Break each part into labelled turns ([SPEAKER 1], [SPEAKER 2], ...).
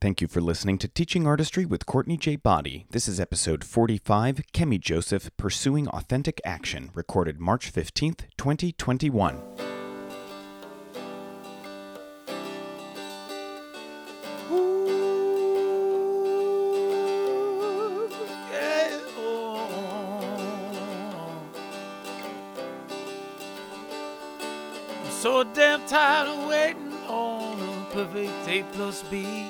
[SPEAKER 1] Thank you for listening to Teaching Artistry with Courtney J. Boddie. This is episode 45 Kemi Joseph Pursuing Authentic Action, recorded March 15th, 2021.
[SPEAKER 2] So damn tired of waiting on a perfect A plus B.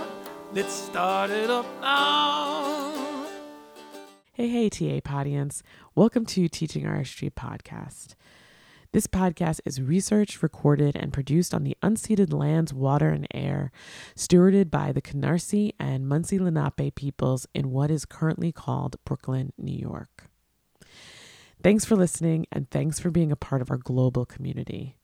[SPEAKER 2] Let's start it up now.
[SPEAKER 3] Hey, hey, TA Podians. Welcome to Teaching Artistry podcast. This podcast is researched, recorded, and produced on the unceded lands, water, and air, stewarded by the Canarsie and Munsee Lenape peoples in what is currently called Brooklyn, New York. Thanks for listening, and thanks for being a part of our global community.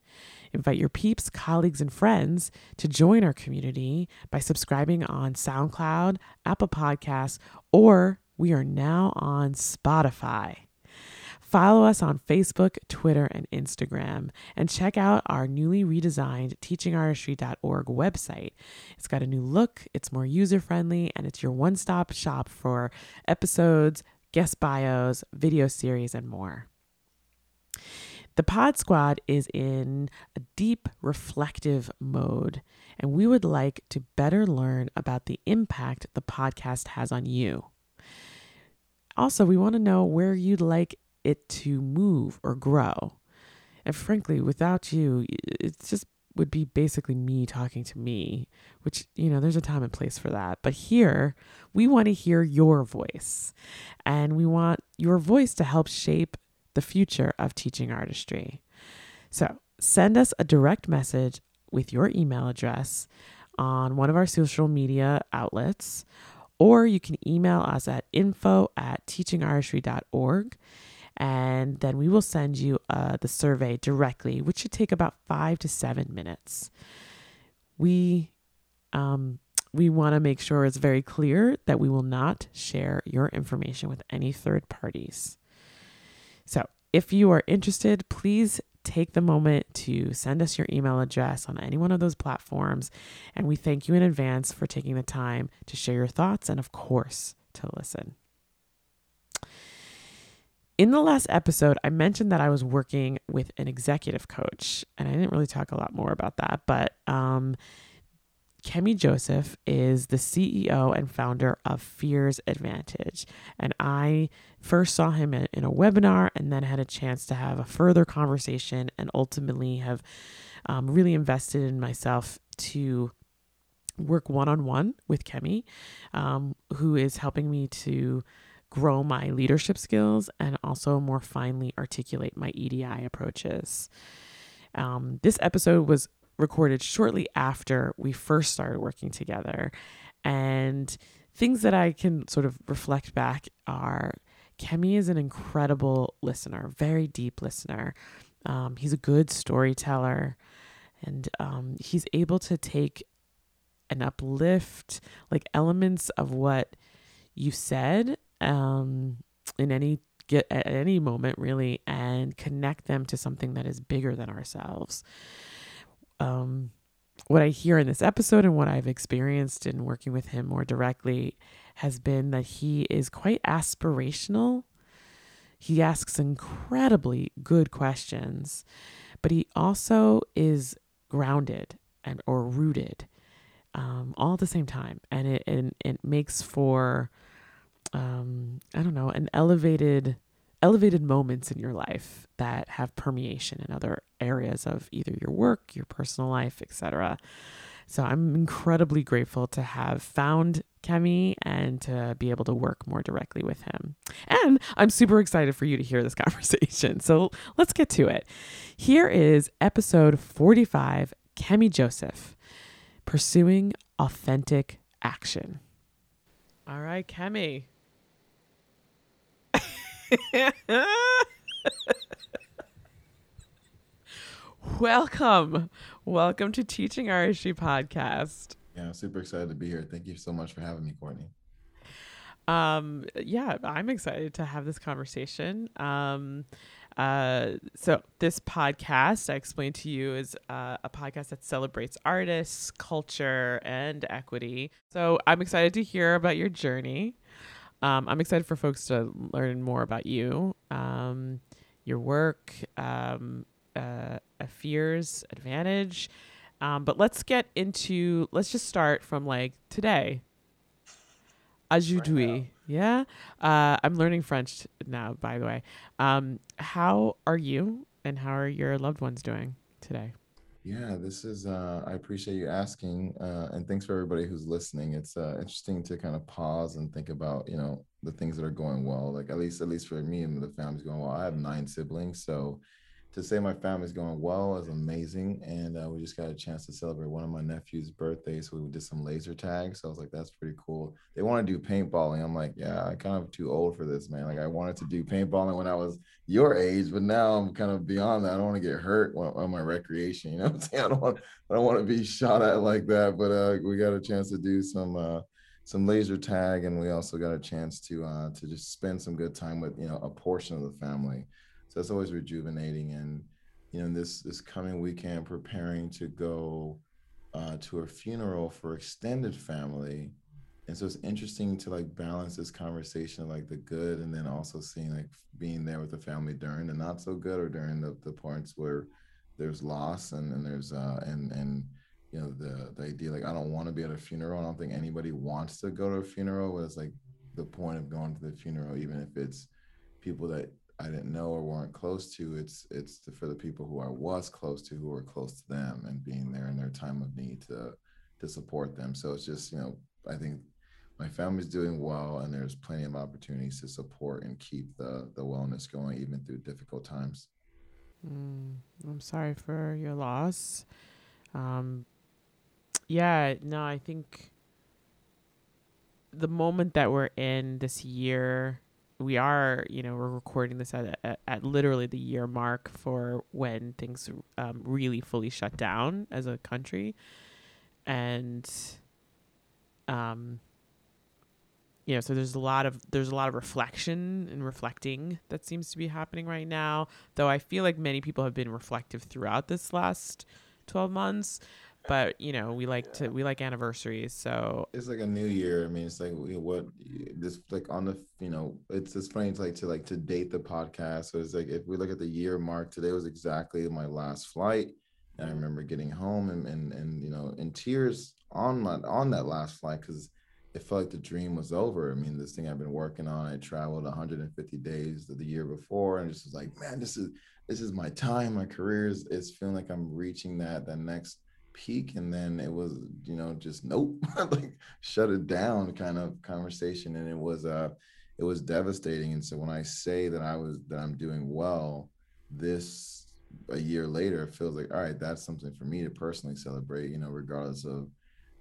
[SPEAKER 3] Invite your peeps, colleagues, and friends to join our community by subscribing on SoundCloud, Apple Podcasts, or we are now on Spotify. Follow us on Facebook, Twitter, and Instagram, and check out our newly redesigned teachingartistry.org website. It's got a new look, it's more user friendly, and it's your one stop shop for episodes, guest bios, video series, and more. The Pod Squad is in a deep reflective mode, and we would like to better learn about the impact the podcast has on you. Also, we want to know where you'd like it to move or grow. And frankly, without you, it just would be basically me talking to me, which, you know, there's a time and place for that. But here, we want to hear your voice, and we want your voice to help shape the future of teaching artistry. So send us a direct message with your email address on one of our social media outlets, or you can email us at info at teachingartistry.org. And then we will send you uh, the survey directly, which should take about five to seven minutes. We um, we want to make sure it's very clear that we will not share your information with any third parties. So if you are interested, please take the moment to send us your email address on any one of those platforms. And we thank you in advance for taking the time to share your thoughts and, of course, to listen. In the last episode, I mentioned that I was working with an executive coach, and I didn't really talk a lot more about that, but um, Kemi Joseph is the CEO and founder of Fears Advantage. And I first saw him in, a webinar and then had a chance to have a further conversation and ultimately have um, really invested in myself to work one on one with Kemi, um, who is helping me to grow my leadership skills and also more finely articulate my EDI approaches. Um, this episode was recorded shortly after we first started working together. And things that I can sort of reflect back are Kemi is an incredible listener, very deep listener. Um, he's a good storyteller, and um, he's able to take and uplift like elements of what you said um, in any get at any moment really and connect them to something that is bigger than ourselves um, what I hear in this episode and what I've experienced in working with him more directly has been that he is quite aspirational. He asks incredibly good questions, but he also is grounded and or rooted um, all at the same time, and it and it makes for um, I don't know, an elevated elevated moments in your life that have permeation in other areas of either your work, your personal life, etc. So I'm incredibly grateful to have found Kemi and to be able to work more directly with him. And I'm super excited for you to hear this conversation. So let's get to it. Here is episode 45 Kemi Joseph Pursuing Authentic Action. All right, Kemi. Welcome. Welcome to Teaching Artistry Podcast.
[SPEAKER 4] Yeah, I'm super excited to be here. Thank you so much for having me, Courtney.
[SPEAKER 3] Um, yeah, I'm excited to have this conversation. Um, uh, so this podcast, I explained to you, is uh, a podcast that celebrates artists, culture, and equity. So I'm excited to hear about your journey. Um, I'm excited for folks to learn more about you, um, your work, um, uh, fears, advantage. Um, but let's get into, let's just start from like today. Aujourd'hui. yeah. Uh, I'm learning French now, by the way. Um, how are you and how are your loved ones doing today?
[SPEAKER 4] Yeah, this is, uh, I appreciate you asking. Uh, and thanks for everybody who's listening. It's uh, interesting to kind of pause and think about, you know, the things that are going well. Like at least, at least for me and the family's going well. I have nine siblings. So to say my family's going well is amazing. And uh, we just got a chance to celebrate one of my nephew's birthdays. So we did some laser tag. So I was like, that's pretty cool. They want to do paintballing. I'm like, yeah, I'm kind of too old for this, man. Like I wanted to do paintballing when I was your age, but now I'm kind of beyond that. I don't want to get hurt on my recreation. You know what I'm saying? I don't want, I don't want to be shot at like that. But uh, we got a chance to do some, uh, some laser tag and we also got a chance to uh, to just spend some good time with you know a portion of the family that's always rejuvenating. And you know, this this coming weekend, preparing to go uh, to a funeral for extended family. And so it's interesting to like balance this conversation like the good and then also seeing like being there with the family during the not so good or during the, the parts where there's loss and, and there's uh and and you know the the idea like I don't want to be at a funeral. I don't think anybody wants to go to a funeral, but it's like the point of going to the funeral, even if it's people that I didn't know or weren't close to. It's it's for the people who I was close to, who were close to them, and being there in their time of need to to support them. So it's just you know I think my family's doing well, and there's plenty of opportunities to support and keep the the wellness going even through difficult times.
[SPEAKER 3] Mm, I'm sorry for your loss. Um, yeah, no, I think the moment that we're in this year we are, you know, we're recording this at, at, at literally the year mark for when things um, really fully shut down as a country. And, um, you know, so there's a lot of there's a lot of reflection and reflecting that seems to be happening right now. Though I feel like many people have been reflective throughout this last twelve months but you know we like yeah. to we like anniversaries so
[SPEAKER 4] it's like a new year i mean it's like we what this like on the you know it's it's funny to like to like to date the podcast so it's like if we look at the year mark today was exactly my last flight and i remember getting home and and, and you know in tears on my on that last flight because it felt like the dream was over. I mean, this thing I've been working on, I traveled 150 days the year before, and just was like, man, this is this is my time. My career is, is feeling like I'm reaching that that next peak and then it was you know just nope like shut it down kind of conversation and it was uh it was devastating. And so when i say that i was that i'm doing well this a year later it feels like all right that's something for me to personally celebrate you know regardless of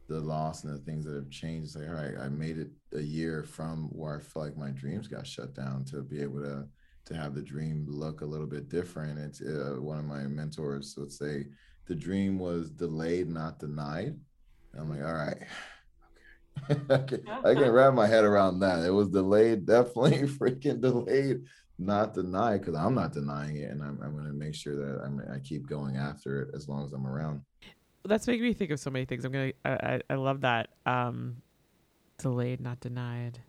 [SPEAKER 4] the loss and the things that have changed. It's like all right i made it a year from where i felt like my dreams got shut down to be able to to have the dream look a little bit different. It's uh, one of my mentors would say the dream was delayed, not denied. And I'm like, all right. Okay. I, can, I can wrap my head around that. It was delayed, definitely freaking delayed, not denied, because I'm not denying it. And I'm, I'm going to make sure that I'm, I keep going after it as long as I'm around.
[SPEAKER 3] That's making me think of so many things. I'm going to, I, I love that. Um, delayed, not denied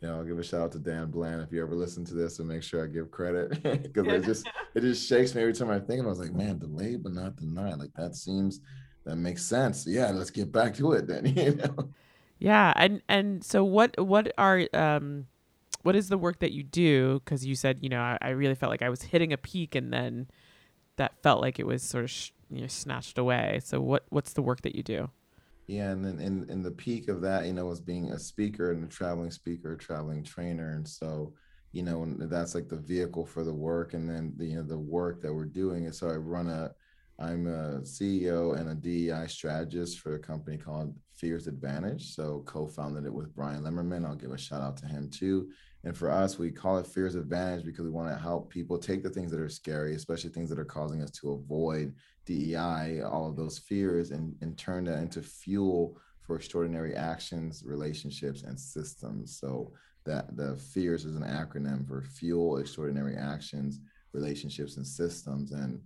[SPEAKER 4] you know, I'll give a shout out to Dan Bland if you ever listen to this and make sure I give credit because it just it just shakes me every time I think. I was like, man, delayed but not denied. Like that seems that makes sense. Yeah, let's get back to it then. You know.
[SPEAKER 3] Yeah, and and so what what are um what is the work that you do? Because you said you know I, I, really felt like I was hitting a peak, and then that felt like it was sort of sh- you know snatched away. So what what's the work that you do?
[SPEAKER 4] Yeah, and then in, in the peak of that, you know, was being a speaker and a traveling speaker, traveling trainer, and so you know, that's like the vehicle for the work, and then the you know the work that we're doing. And so I run a I'm a CEO and a DEI strategist for a company called Fears Advantage. So co-founded it with Brian Limmerman. I'll give a shout out to him too. And for us, we call it Fears Advantage because we want to help people take the things that are scary, especially things that are causing us to avoid DEI, all of those fears, and, and turn that into fuel for extraordinary actions, relationships, and systems. So that the fears is an acronym for fuel, extraordinary actions, relationships, and systems. And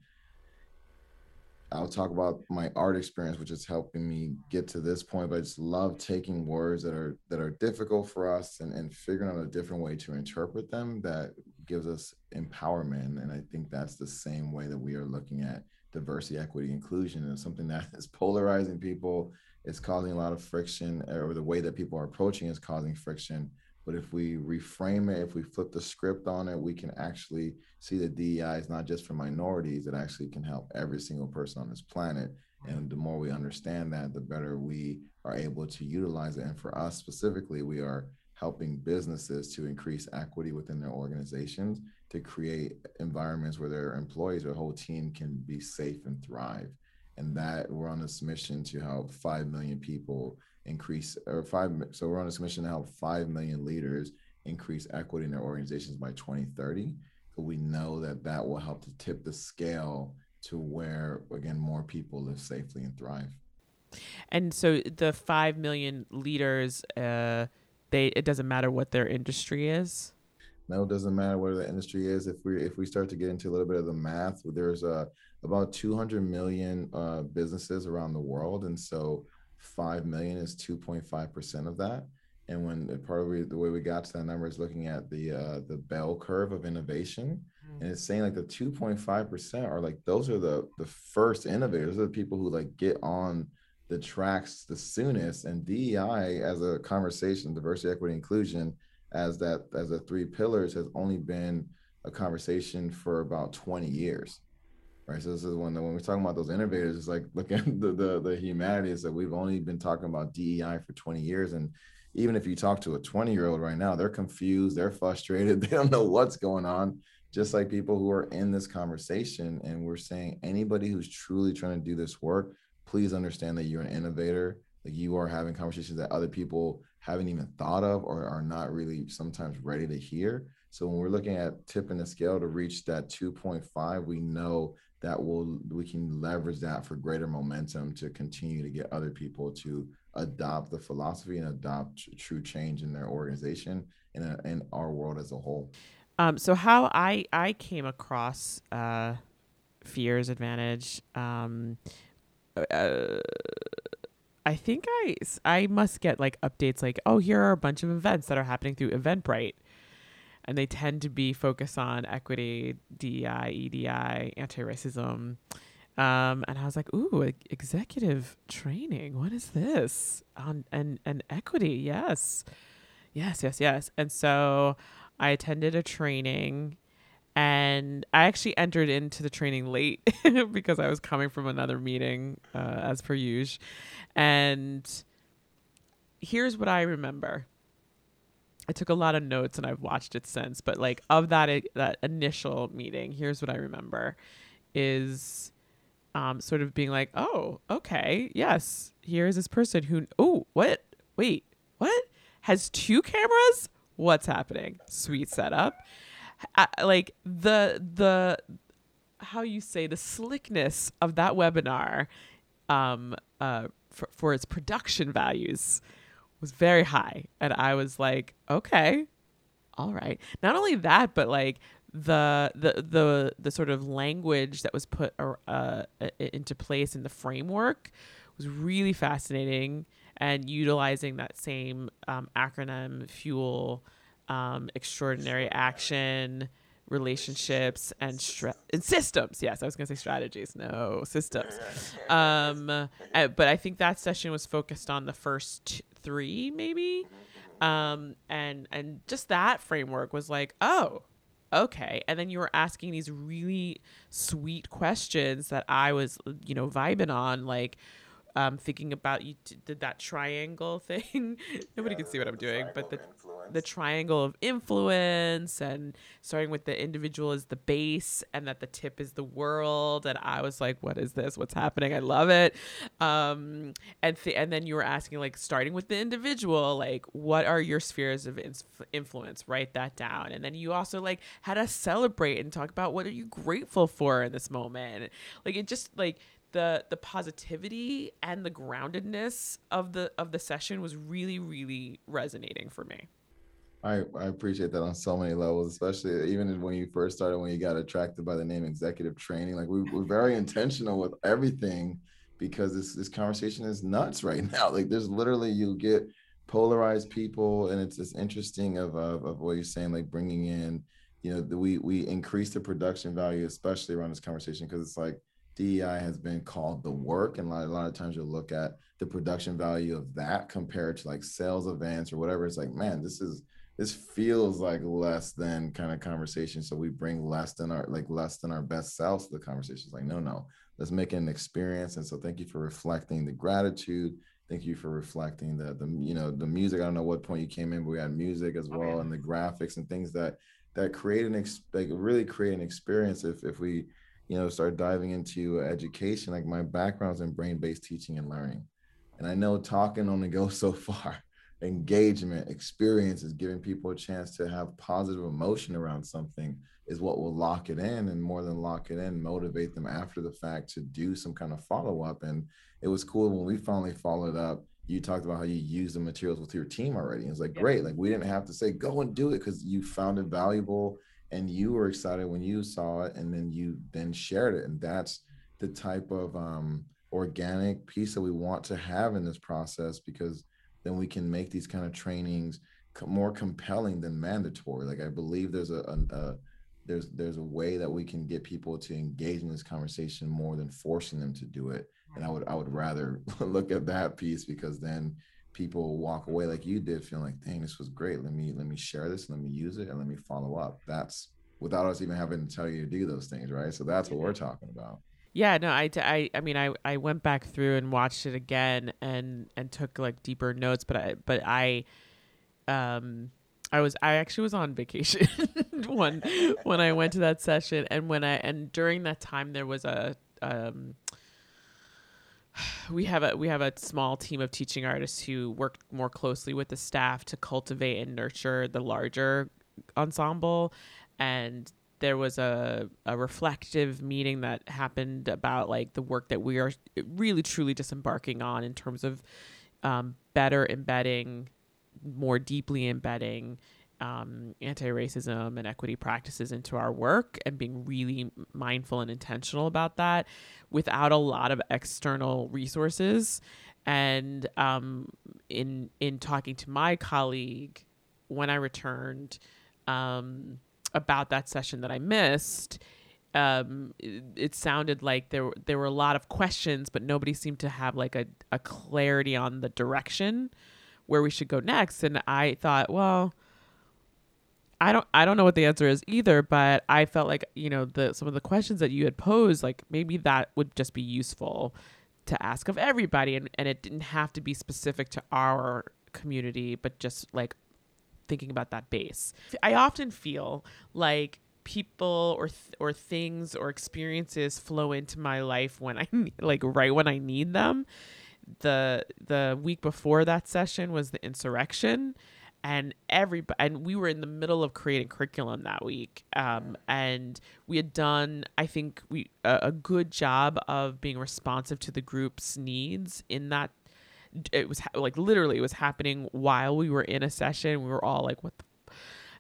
[SPEAKER 4] I'll talk about my art experience, which is helping me get to this point. But I just love taking words that are that are difficult for us and, and figuring out a different way to interpret them that gives us empowerment. And I think that's the same way that we are looking at diversity, equity, inclusion. is something that is polarizing people, it's causing a lot of friction, eh, or the way that people are approaching is causing friction. But if we reframe it, if we flip the script on it, we can actually see that DEI is not just for minorities, it actually can help every single person on this planet. And the more we understand that, the better we are able to utilize it. And for us specifically, we are helping businesses to increase equity within their organizations to create environments where their employees, their whole team can be safe and thrive. And that we're on this mission to help 5 million people increase or five so we're on this mission to help 5 million leaders increase equity in their organizations by 2030 we know that that will help to tip the scale to where again more people live safely and thrive.
[SPEAKER 3] And so the 5 million leaders uh they it doesn't matter what their industry is
[SPEAKER 4] no it doesn't matter what the industry is if we if we start to get into a little bit of the math there's uh, about 200 million uh, businesses around the world and so 5 million is 2.5% of that. And when part of the way we got to that number is looking at the uh, the bell curve of innovation, mm-hmm. and it's saying like the 2.5% are like those are the the first innovators, those are the people who like get on the tracks the soonest. And DEI as a conversation, diversity, equity, inclusion, as that as the three pillars has only been a conversation for about 20 years right? So this is when when we're talking about those innovators, it's like look at the the, the humanities that we've only been talking about DEI for 20 years, and even if you talk to a 20 year old right now, they're confused, they're frustrated, they don't know what's going on. Just like people who are in this conversation, and we're saying anybody who's truly trying to do this work, please understand that you're an innovator. Like you are having conversations that other people haven't even thought of or are not really sometimes ready to hear. So when we're looking at tipping the scale to reach that 2.5, we know that will we can leverage that for greater momentum to continue to get other people to adopt the philosophy and adopt true change in their organization and in, in our world as a whole.
[SPEAKER 3] Um, so how I I came across uh, fears advantage. Um, uh, I think I I must get like updates like oh here are a bunch of events that are happening through Eventbrite and they tend to be focused on equity, DEI, EDI, anti-racism. Um, and I was like, ooh, executive training. What is this? On and and equity, yes. Yes, yes, yes. And so I attended a training and I actually entered into the training late because I was coming from another meeting, uh, as per usual. And here's what I remember. I took a lot of notes and I've watched it since, but like of that that initial meeting, here's what I remember is um sort of being like, "Oh, okay. Yes. Here's this person who oh, what? Wait. What? Has two cameras? What's happening? Sweet setup." Like the the how you say the slickness of that webinar um uh for, for its production values was very high. And I was like, okay, all right. Not only that, but like the the the the sort of language that was put uh, into place in the framework was really fascinating and utilizing that same um, acronym fuel um, extraordinary action relationships and, stra- and systems. Yes, I was going to say strategies. No, systems. Um, uh, but I think that session was focused on the first three maybe um and and just that framework was like oh okay and then you were asking these really sweet questions that i was you know vibing on like um thinking about you t- did that triangle thing. Nobody can see what i'm doing but the the triangle of influence and starting with the individual as the base and that the tip is the world. And i was like what is this? What's happening? I love it. Um and th- and then you were asking like starting with the individual like what are your spheres of ins- influence? Write that down. And then you also like had us celebrate and talk about what are you grateful for in this moment. Like it just like the the positivity and the groundedness of the of the session was really really resonating for me
[SPEAKER 4] I, I appreciate that on so many levels, especially even when you first started, when you got attracted by the name executive training. Like we, we're very intentional with everything because this this conversation is nuts right now. Like there's literally you get polarized people, and it's it's interesting of, of of what you're saying, like bringing in, you know, the, we we increase the production value, especially around this conversation, because it's like DEI has been called the work, and a lot, a lot of times you'll look at the production value of that compared to like sales events or whatever. It's like, man, this is this feels like less than kind of conversation. So we bring less than our like less than our best selves to the conversation. It's like, no, no, let's make it an experience. And so thank you for reflecting the gratitude. Thank you for reflecting the the you know the music. I don't know what point you came in, but we had music as well and the graphics and things that that create an ex- like really create an experience if if we you know start diving into education like my background's in brain-based teaching and learning and i know talking only goes so far engagement experience is giving people a chance to have positive emotion around something is what will lock it in and more than lock it in motivate them after the fact to do some kind of follow-up and it was cool when we finally followed up you talked about how you use the materials with your team already. It's like, great. Like we didn't have to say, go and do it because you found it valuable and you were excited when you saw it and then you then shared it. And that's the type of um, organic piece that we want to have in this process because then we can make these kind of trainings more compelling than mandatory. Like I believe there's a, a, a there's there's a way that we can get people to engage in this conversation more than forcing them to do it and i would i would rather look at that piece because then people walk away like you did feeling like dang this was great. Let me let me share this let me use it and let me follow up. That's without us even having to tell you to do those things right? So that's what we're talking about.
[SPEAKER 3] Yeah no I, I i mean i i went back through and watched it again and and took like deeper notes but i but i um I was I actually was on vacation when when I went to that session and when I and during that time there was a um we have a we have a small team of teaching artists who work more closely with the staff to cultivate and nurture the larger ensemble. And there was a, a reflective meeting that happened about like the work that we are really truly disembarking on in terms of um, better embedding more deeply embedding um, anti-racism and equity practices into our work and being really mindful and intentional about that without a lot of external resources. And um, in in talking to my colleague when I returned um, about that session that I missed um, it, it, sounded like there there were a lot of questions but nobody seemed to have like a, a clarity on the direction where we should go next. And I thought well I don't I don't know what the answer is either, but I felt like, you know, the some of the questions that you had posed, like maybe that would just be useful to ask of everybody and, and it didn't have to be specific to our community, but just like thinking about that base. I often feel like people or th- or things or experiences flow into my life when I need, like right when I need them. The the week before that session was the insurrection and every and we were in the middle of creating curriculum that week um, and we had done i think we a, a, good job of being responsive to the group's needs in that it was ha- like literally it was happening while we were in a session. We were all like what the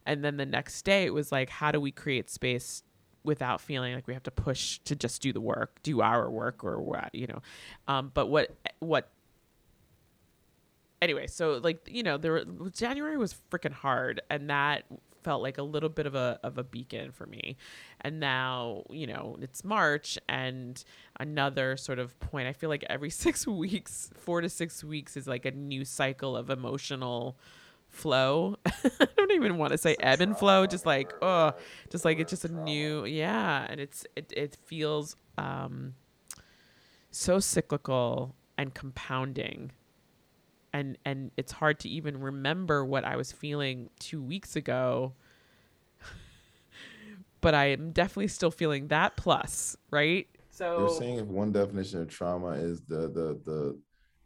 [SPEAKER 3] and then the next day it was like how do we create space without feeling like we have to push to just do the work do our work or what you know? Um, but what what anyway, so like you know, there were, January was freaking hard, and that felt like a little bit of a of a beacon for me. And now, you know, it's March and another sort of point. I feel like every 6 weeks, 4 to 6 weeks is like a new cycle of emotional flow. I don't even want to say ebb and flow, just like oh, just like it's just a new yeah, and it's it it feels um so cyclical and compounding. And and it's hard to even remember what I was feeling 2 weeks ago. but I am definitely still feeling that plus, right?
[SPEAKER 4] So You're saying if one definition of trauma is the the the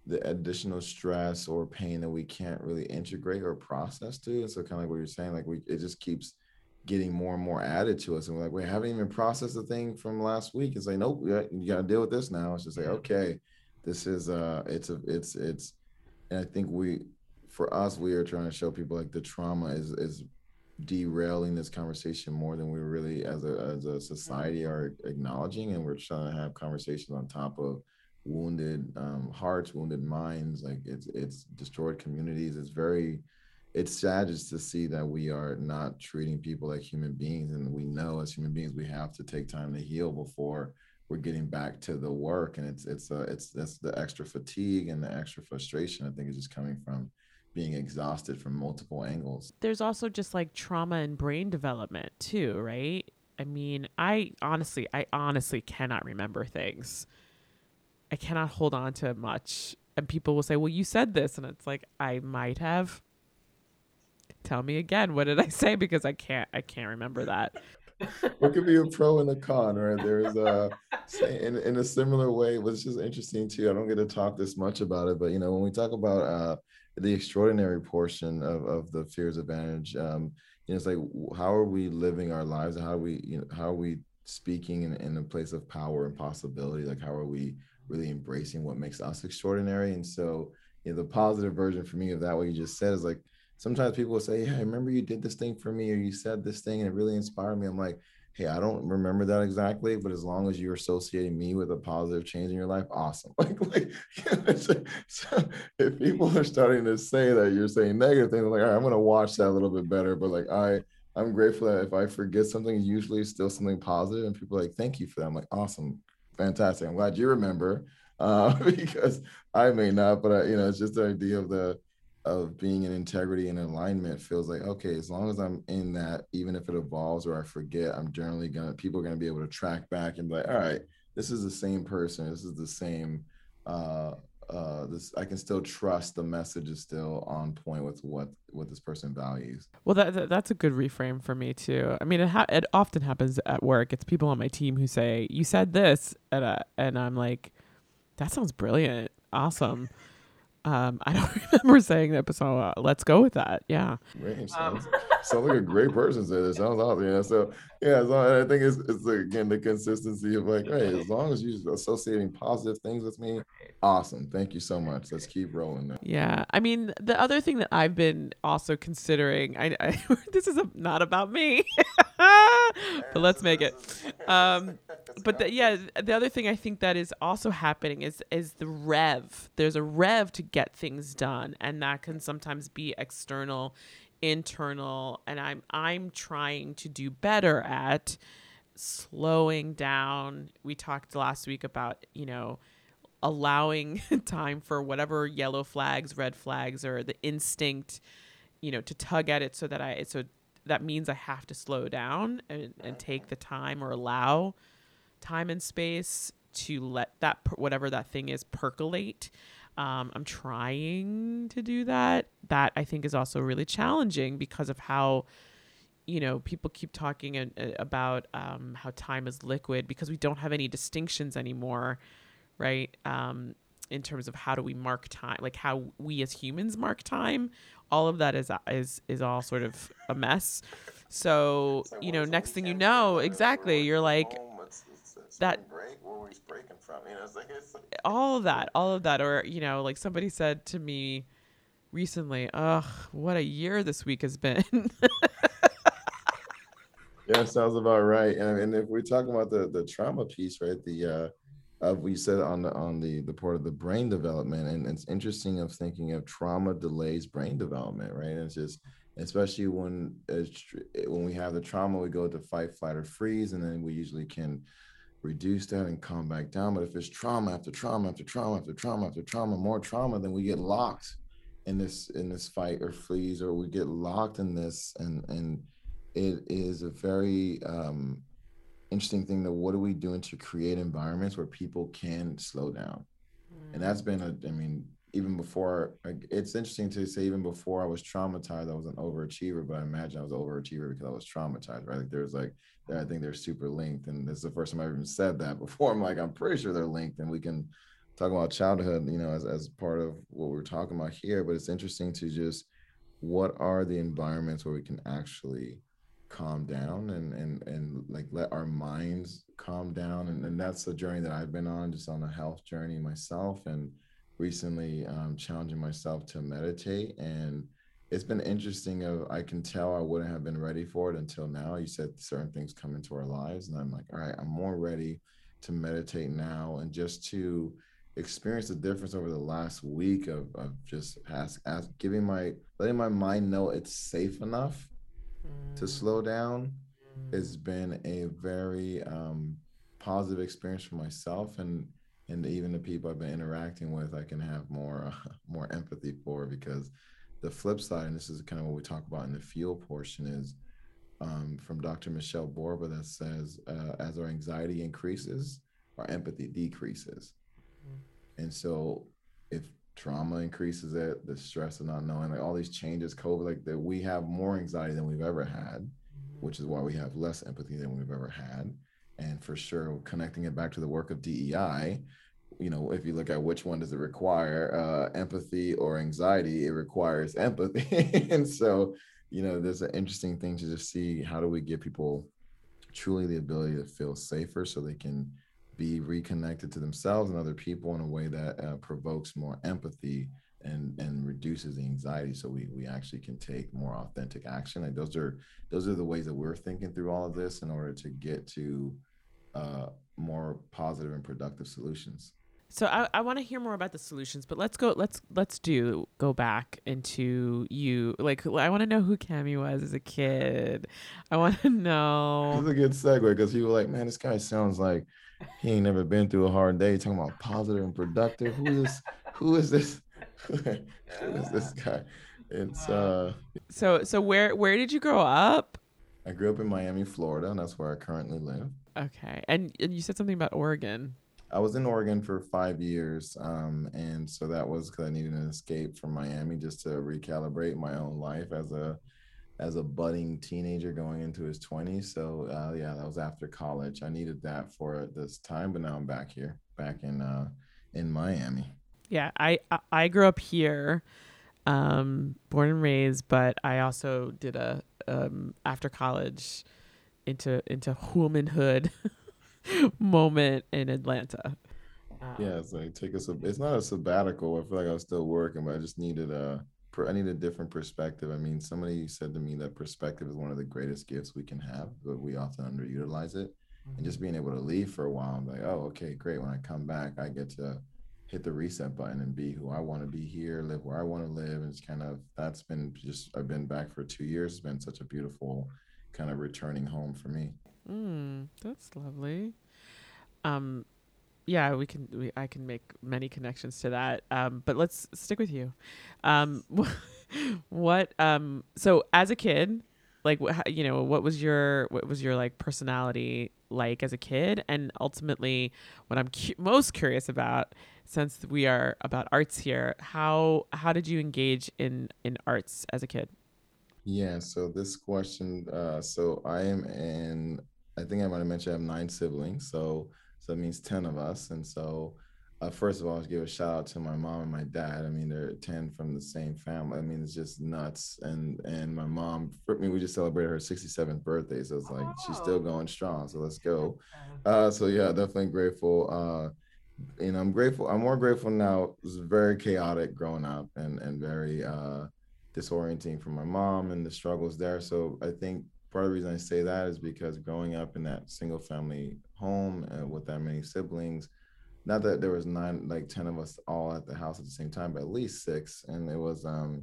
[SPEAKER 4] the additional stress or pain that we can't really integrate or process to. And so kind of like what you're saying, like we it just keeps getting more and more added to us. And we're like, we haven't even processed the thing from last week. It's like, nope, you got to deal with this now. It's just like, okay, this is uh it's a it's it's and I think we for us, we are trying to show people like the trauma is is derailing this conversation more than we really as a as a society are acknowledging and we're trying to have conversations on top of wounded um, hearts, wounded minds. Like it's it's destroyed communities. It's very it's sad just to see that we are not treating people like human beings, and we know as human beings we have to take time to heal before we're getting back to the work. And it's it's uh, it's that's the extra fatigue and the extra frustration. I think is just coming from being exhausted from multiple angles.
[SPEAKER 3] There's also just like trauma and brain development too, right? I mean, I honestly, I honestly cannot remember things I cannot hold on to much. And people will say, "Well, you said this," and it's like I might have. Tell me again. What did I say? Because I can't. I can't remember that.
[SPEAKER 4] What could be a pro and a con, right? There's a in in a similar way, which is interesting too. I don't get to talk this much about it, but you know, when we talk about uh, the extraordinary portion of of the fears advantage, um, you know, it's like how are we living our lives? How are we, you know, how are we speaking in, in a place of power and possibility? Like how are we really embracing what makes us extraordinary. And so, you know, the positive version for me of that, what you just said is like, sometimes people will say, Yeah, I remember you did this thing for me, or you said this thing and it really inspired me. I'm like, Hey, I don't remember that exactly, but as long as you're associating me with a positive change in your life, awesome. Like, like so if people are starting to say that you're saying negative things, I'm like, all right, I'm gonna watch that a little bit better. But like, I I'm grateful that if I forget something, usually it's still something positive, and people like, thank you for that. I'm like, awesome fantastic. I'm glad you remember uh, because I may not, but I, you know, it's just the idea of the of being in integrity and alignment feels like okay, as long as I'm in that, even if it evolves or I forget, I'm generally gonna people are gonna be able to track back and be like, all right, this is the same person, this is the same uh uh this i can still trust the message is still on point with what what this person values.
[SPEAKER 3] Well that, that that's a good reframe for me too. I mean it, ha- it often happens at work. It's people on my team who say you said this and uh, and i'm like that sounds brilliant. Awesome um, I don't remember saying that, but so uh, let's go with that. Yeah.
[SPEAKER 4] Great. Sounds, um, sounds like a great person said it. Sounds awesome. Yeah. So yeah, so I think it's it's again the consistency of like, hey, as long as you're associating positive things with me, awesome. Thank you so much. Let's keep rolling. Now.
[SPEAKER 3] Yeah. I mean, the other thing that I've been also considering, I, I this is a, not about me, but let's make it. Um, but the, yeah, the other thing I think that is also happening is is the rev. There's a rev to get things done, and that can sometimes be external, internal, and I'm I'm trying to do better at slowing down. We talked last week about, you know, allowing time for whatever yellow flags, red flags or the instinct, you know, to tug at it so that I so that means I have to slow down and, and take the time or allow time and space to let that whatever that thing is percolate. Um, I'm trying to do that. That I think is also really challenging because of how you know people keep talking a, a, about um, how time is liquid because we don't have any distinctions anymore, right? Um, in terms of how do we mark time, like how we as humans mark time. All of that is is is all sort of a mess. So you know, next thing you know, exactly, you're like that break where we're breaking from you know it's like, it's like all of that all of that or you know like somebody said to me recently ugh what a year this week has been.
[SPEAKER 4] Yeah sounds about right and, and if we're talking about the the trauma piece right the uh of we said on the on the the part of the brain development and it's interesting of thinking of trauma delays brain development right? And it's just especially when it's, when we have the trauma, we go to fight, flight, or freeze, and then we usually can reduce that and calm back down. But if it's trauma after trauma after trauma after trauma after trauma, more trauma, then we get locked in this in this fight or freeze, or we get locked in this, and and it is a very um, interesting thing that what are we doing to create environments where people can slow down mm. and that's been a i mean even before it's interesting to say even before i was traumatized i was an overachiever but i imagine i was an overachiever because i was traumatized right? Like there's like i think they're super linked and this is the first time i've even said that before. I'm like i'm pretty sure they're linked and we can talk about childhood you know as, as part of what we're talking about here but it's interesting to just what are the environments where we can actually calm down and and and like let our minds calm down? And, and that's the journey that i've been on just on a health journey myself and recently um, challenging myself to meditate and it's been interesting of i can tell i wouldn't have been ready for it until now you said certain things come into our lives and i'm like all right i'm more ready to meditate now and just to experience the difference over the last week of, of just ask, ask giving my letting my mind know it's safe enough to mm. slow down has been a very um, positive experience for myself and and even the people I've been interacting with, I can have more uh, more empathy for because the flip side, and this is kind of what we talk about in the fuel portion, is um, from Dr. Michelle Borba that says uh, as our anxiety increases, our empathy decreases, mm-hmm. and so if trauma increases it, the stress of not knowing, like all these changes, COVID, like that we have more anxiety than we've ever had, mm-hmm. which is why we have less empathy than we've ever had. And for sure, connecting it back to the work of DEI, you know, if you look at which one does it require, uh, empathy or anxiety, it requires empathy. and so, you know, there's an interesting thing to just see how do we give people truly the ability to feel safer so they can be reconnected to themselves and other people in a way that uh, provokes more empathy and and reduces the anxiety so we we actually can take more authentic action and those are those are the ways that we're thinking through all of this in order to get to uh, more positive and productive solutions
[SPEAKER 3] so I, I want to hear more about the solutions, but let's go. Let's let's do go back into you. Like I want to know who Kemi was as a kid. I want to know.
[SPEAKER 4] It's a good segue because people were like, man, this guy sounds like he ain't never been through a hard day. Talking about positive and productive. Who is this? who is this? who is this guy? It's uh.
[SPEAKER 3] So so where where did you grow up?
[SPEAKER 4] I grew up in Miami, Florida, and that's where I currently live.
[SPEAKER 3] Okay, and, and you said something about Oregon.
[SPEAKER 4] I was in Oregon for five years, um, and so that was because I needed an escape from Miami just to recalibrate my own life as a as a budding teenager going into his 20s. So uh, yeah, that was after college. I needed that for this time, but now I'm back here, back in uh, in Miami.
[SPEAKER 3] Yeah, I I grew up here, um, born and raised, but I also did a um, after college into into womanhood moment in Atlanta.
[SPEAKER 4] yeah, it's like take us. It's not a sabbatical. I feel like I was still working, but I just needed a I need a different perspective. I mean, somebody said to me that perspective is one of the greatest gifts we can have, but we often underutilize it. Mm-hmm. And just being able to leave for a while, I'm like, oh, okay, great. When I come back, I get to hit the reset button and be who I want to be here, live where I want to live. And it's kind of that's been just I've been back for two years. It's been such a beautiful kind of returning home for me.
[SPEAKER 3] Mm, that's lovely. Um, yeah, we can. We, I can make many connections to that. Um, but let's stick with you. Um, what? Um, so as a kid, like, wh- you know, what was your what was your like personality like as a kid? And ultimately, what I'm cu- most curious about, since we are about arts here, how how did you engage in in arts as a kid?
[SPEAKER 4] Yeah. So this question. Uh, so I am in. I think I might have mentioned I have nine siblings. So so that means 10 of us. And so, uh, first of all, I give a shout out to my mom and my dad. I mean, they're 10 from the same family. I mean, it's just nuts. And and my mom, for me, we just celebrated her 67th birthday. So it's like, oh. she's still oh. going strong. So let's go. Uh, so yeah, definitely grateful. Uh, and I'm grateful. I'm more grateful now. It was very chaotic growing up and, and very uh, disorienting for my mom and the struggles there. So I think part of the reason I say that is because growing up in that single family home uh, with that many siblings, not that there was nine, like 10 of us all at the house at the same time, but at least six. And it was, um,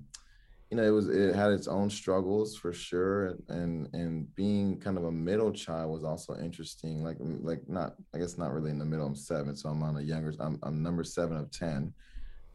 [SPEAKER 4] you know, it was it had its own struggles for sure, and and being kind of a middle child was also interesting. Like like not, I guess not really in the middle. I'm seven, so I'm on a younger. I'm I'm number seven of ten,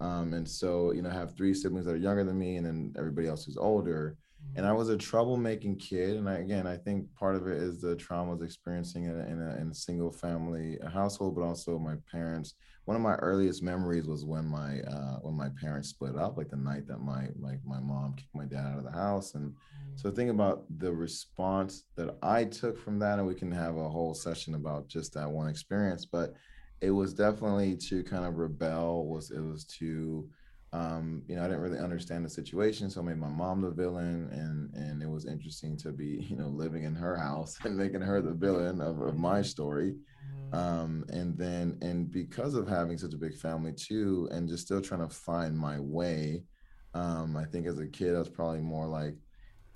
[SPEAKER 4] um, and so you know, I have three siblings that are younger than me, and then everybody else who's older. And I was a troublemaking kid, and I, again, I think part of it is the traumas experiencing in a, in a, in a single family household, but also my parents one of my earliest memories was when my uh, when my parents split up, like the night that my like my mom kicked my dad out of the house. And so think about the response that I took from that, and we can have a whole session about just that one experience. But it was definitely to kind of rebel. Was it was to um, you know, I didn't really understand the situation, so I made my mom the villain, and and it was interesting to be, you know, living in her house and making her the villain of, of my story um, and then and because of having such a big family too and just still trying to find my way um, i think as a kid i was probably more like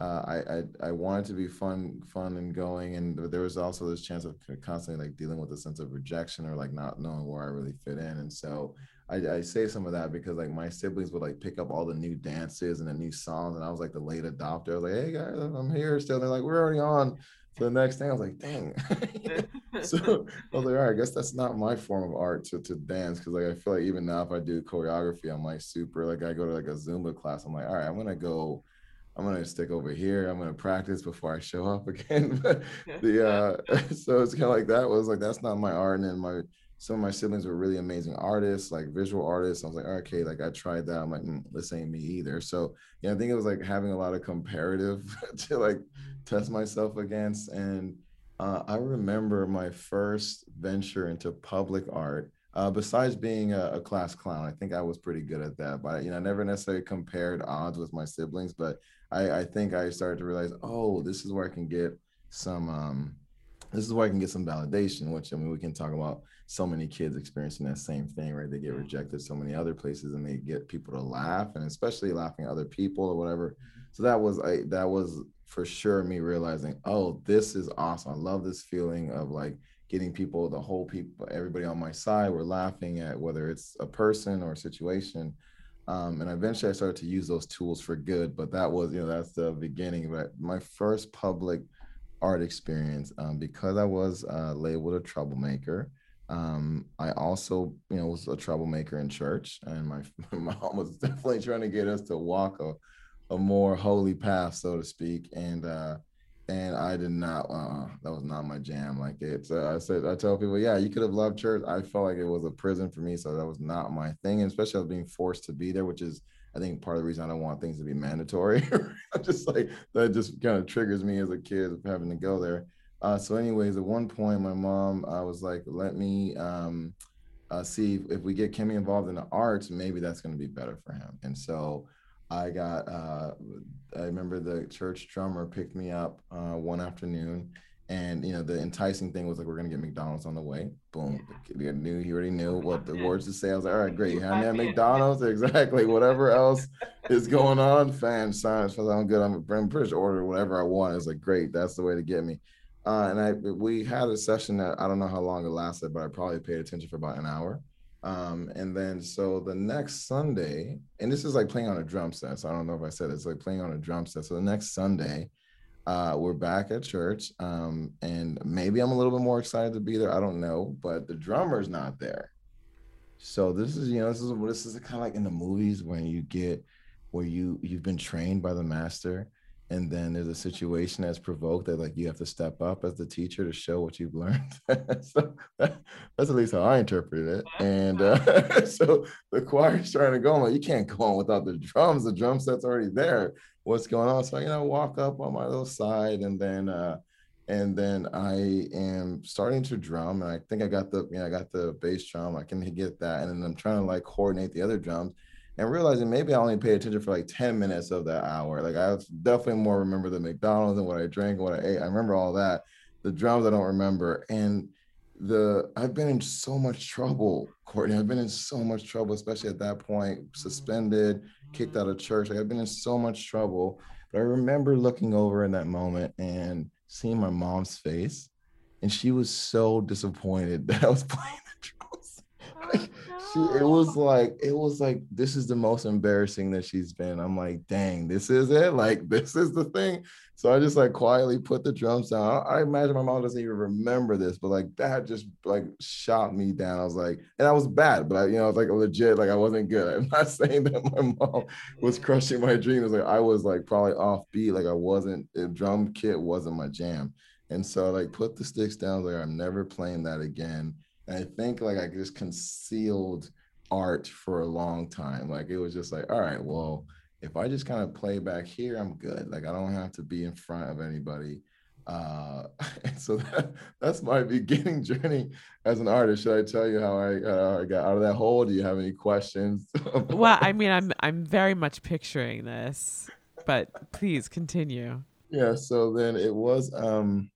[SPEAKER 4] uh, I, I, I wanted to be fun fun and going and there was also this chance of constantly like dealing with a sense of rejection or like not knowing where i really fit in and so I, I say some of that because like my siblings would like pick up all the new dances and the new songs and i was like the late adopter i was like hey guys i'm here still they're like we're already on so the next thing I was like, dang. so I was like, all right, I guess that's not my form of art to, to dance. Cause like I feel like even now if I do choreography, I'm like super like I go to like a Zumba class. I'm like, all right, I'm gonna go, I'm gonna stick over here. I'm gonna practice before I show up again. but the uh so it's kind of like that was like that's not my art. And then my some of my siblings were really amazing artists, like visual artists. I was like, okay, like I tried that. I'm like, mm, this ain't me either. So yeah, I think it was like having a lot of comparative to like test myself against. And uh, I remember my first venture into public art. Uh, besides being a, a, class clown, I think I was pretty good at that. But you know, I never necessarily compared odds with my siblings. But I, I think I started to realize, oh, this is where I can get some. Um, this is where I can get some validation. Which I mean, we can talk about so many kids experiencing that same thing, right? They get rejected so many other places and they get people to laugh and especially laughing at other people or whatever. Mm-hmm. So that was I that was for sure me realizing, oh, this is awesome. I love this feeling of like getting people, the whole people, everybody on my side, we're laughing at whether it's a person or a situation. Um, and eventually I started to use those tools for good, but that was, you know, that's the beginning. But my first public art experience, um, because I was uh, labeled a troublemaker, um, I also, you know, was a troublemaker in church, and my, mom was definitely trying to get us to walk a, a more holy path, so to speak. And uh, and I did not. Uh, that was not my jam. Like it. So I said, I tell people, yeah, you could have loved church. I felt like it was a prison for me, so that was not my thing. And especially I was being forced to be there, which is, I think, part of the reason I don't want things to be mandatory. I just like that, just kind of triggers me as a kid of having to go there. Uh, so, anyways, at one point, my mom I was like, "Let me um, uh, see if we get Kemi involved in the arts, maybe that's going to be better for him." And so, I got. Uh, I remember the church drummer picked me up uh, one afternoon, and you know the enticing thing was like we're gonna get McDonald's on the way. Boom, he knew he already knew what the words to say. I was like, all right, great, me at McDonald's, exactly. Whatever else is going on, fan signs, I'm good. I'm, I'm pretty sure order whatever I want. It's like great, that's the way to get me. Uh, and I we had a session that I don't know how long it lasted, but I probably paid attention for about an hour. Um, and then so the next Sunday, and this is like playing on a drum set. So I don't know if I said it's like playing on a drum set. So the next Sunday, uh, we're back at church. Um, and maybe I'm a little bit more excited to be there. I don't know, but the drummer's not there. So this is, you know, this is this is kind of like in the movies when you get where you you've been trained by the master and then there's a situation that's provoked that like you have to step up as the teacher to show what you've learned. So that, that's at least how i interpreted it. And uh, so the choir's trying to go I'm like you can't go on without the drums. The drum set's already there. What's going on? So you know walk up on my little side and then uh and then I am starting to drum, and I think I got the, you know, I got the bass drum. I can get that, and then I'm trying to like coordinate the other drums and realizing maybe I only paid attention for like 10 minutes of that hour. Like I definitely more remember the McDonald's and what I drank and what I ate. I remember all that. The drums I don't remember. And the I've been in so much trouble, Courtney. I've been in so much trouble, especially at that point, suspended, kicked out of church. Like I've been in so much trouble. But I remember looking over in that moment and seeing my mom's face. And she was so disappointed that I was playing the drums. Oh, like, she it was like it was like this is the most embarrassing that she's been. I'm like, dang, this is it. Like this is the thing. So I just like quietly put the drums down. I, I imagine my mom doesn't even remember this, but like that just like shot me down. I was like, and I was bad, but I, you know, it's like legit, like I wasn't good. I'm not saying that my mom was crushing my dreams. Like I was like probably off beat. Like I wasn't. The drum kit wasn't my jam. And so I like put the sticks down. Like I'm never playing that again I think like I just concealed art for a long time. Like it was just like, all right, well, if I just kind of play back here, I'm good. Like I don't have to be in front of anybody. Uh, and so that, that's my beginning journey as an artist. Should I tell you how I, how I got out of that hole? Do you have any questions?
[SPEAKER 3] well, I mean, I'm I'm very much picturing this, but please continue.
[SPEAKER 4] Yeah. So then it was, um,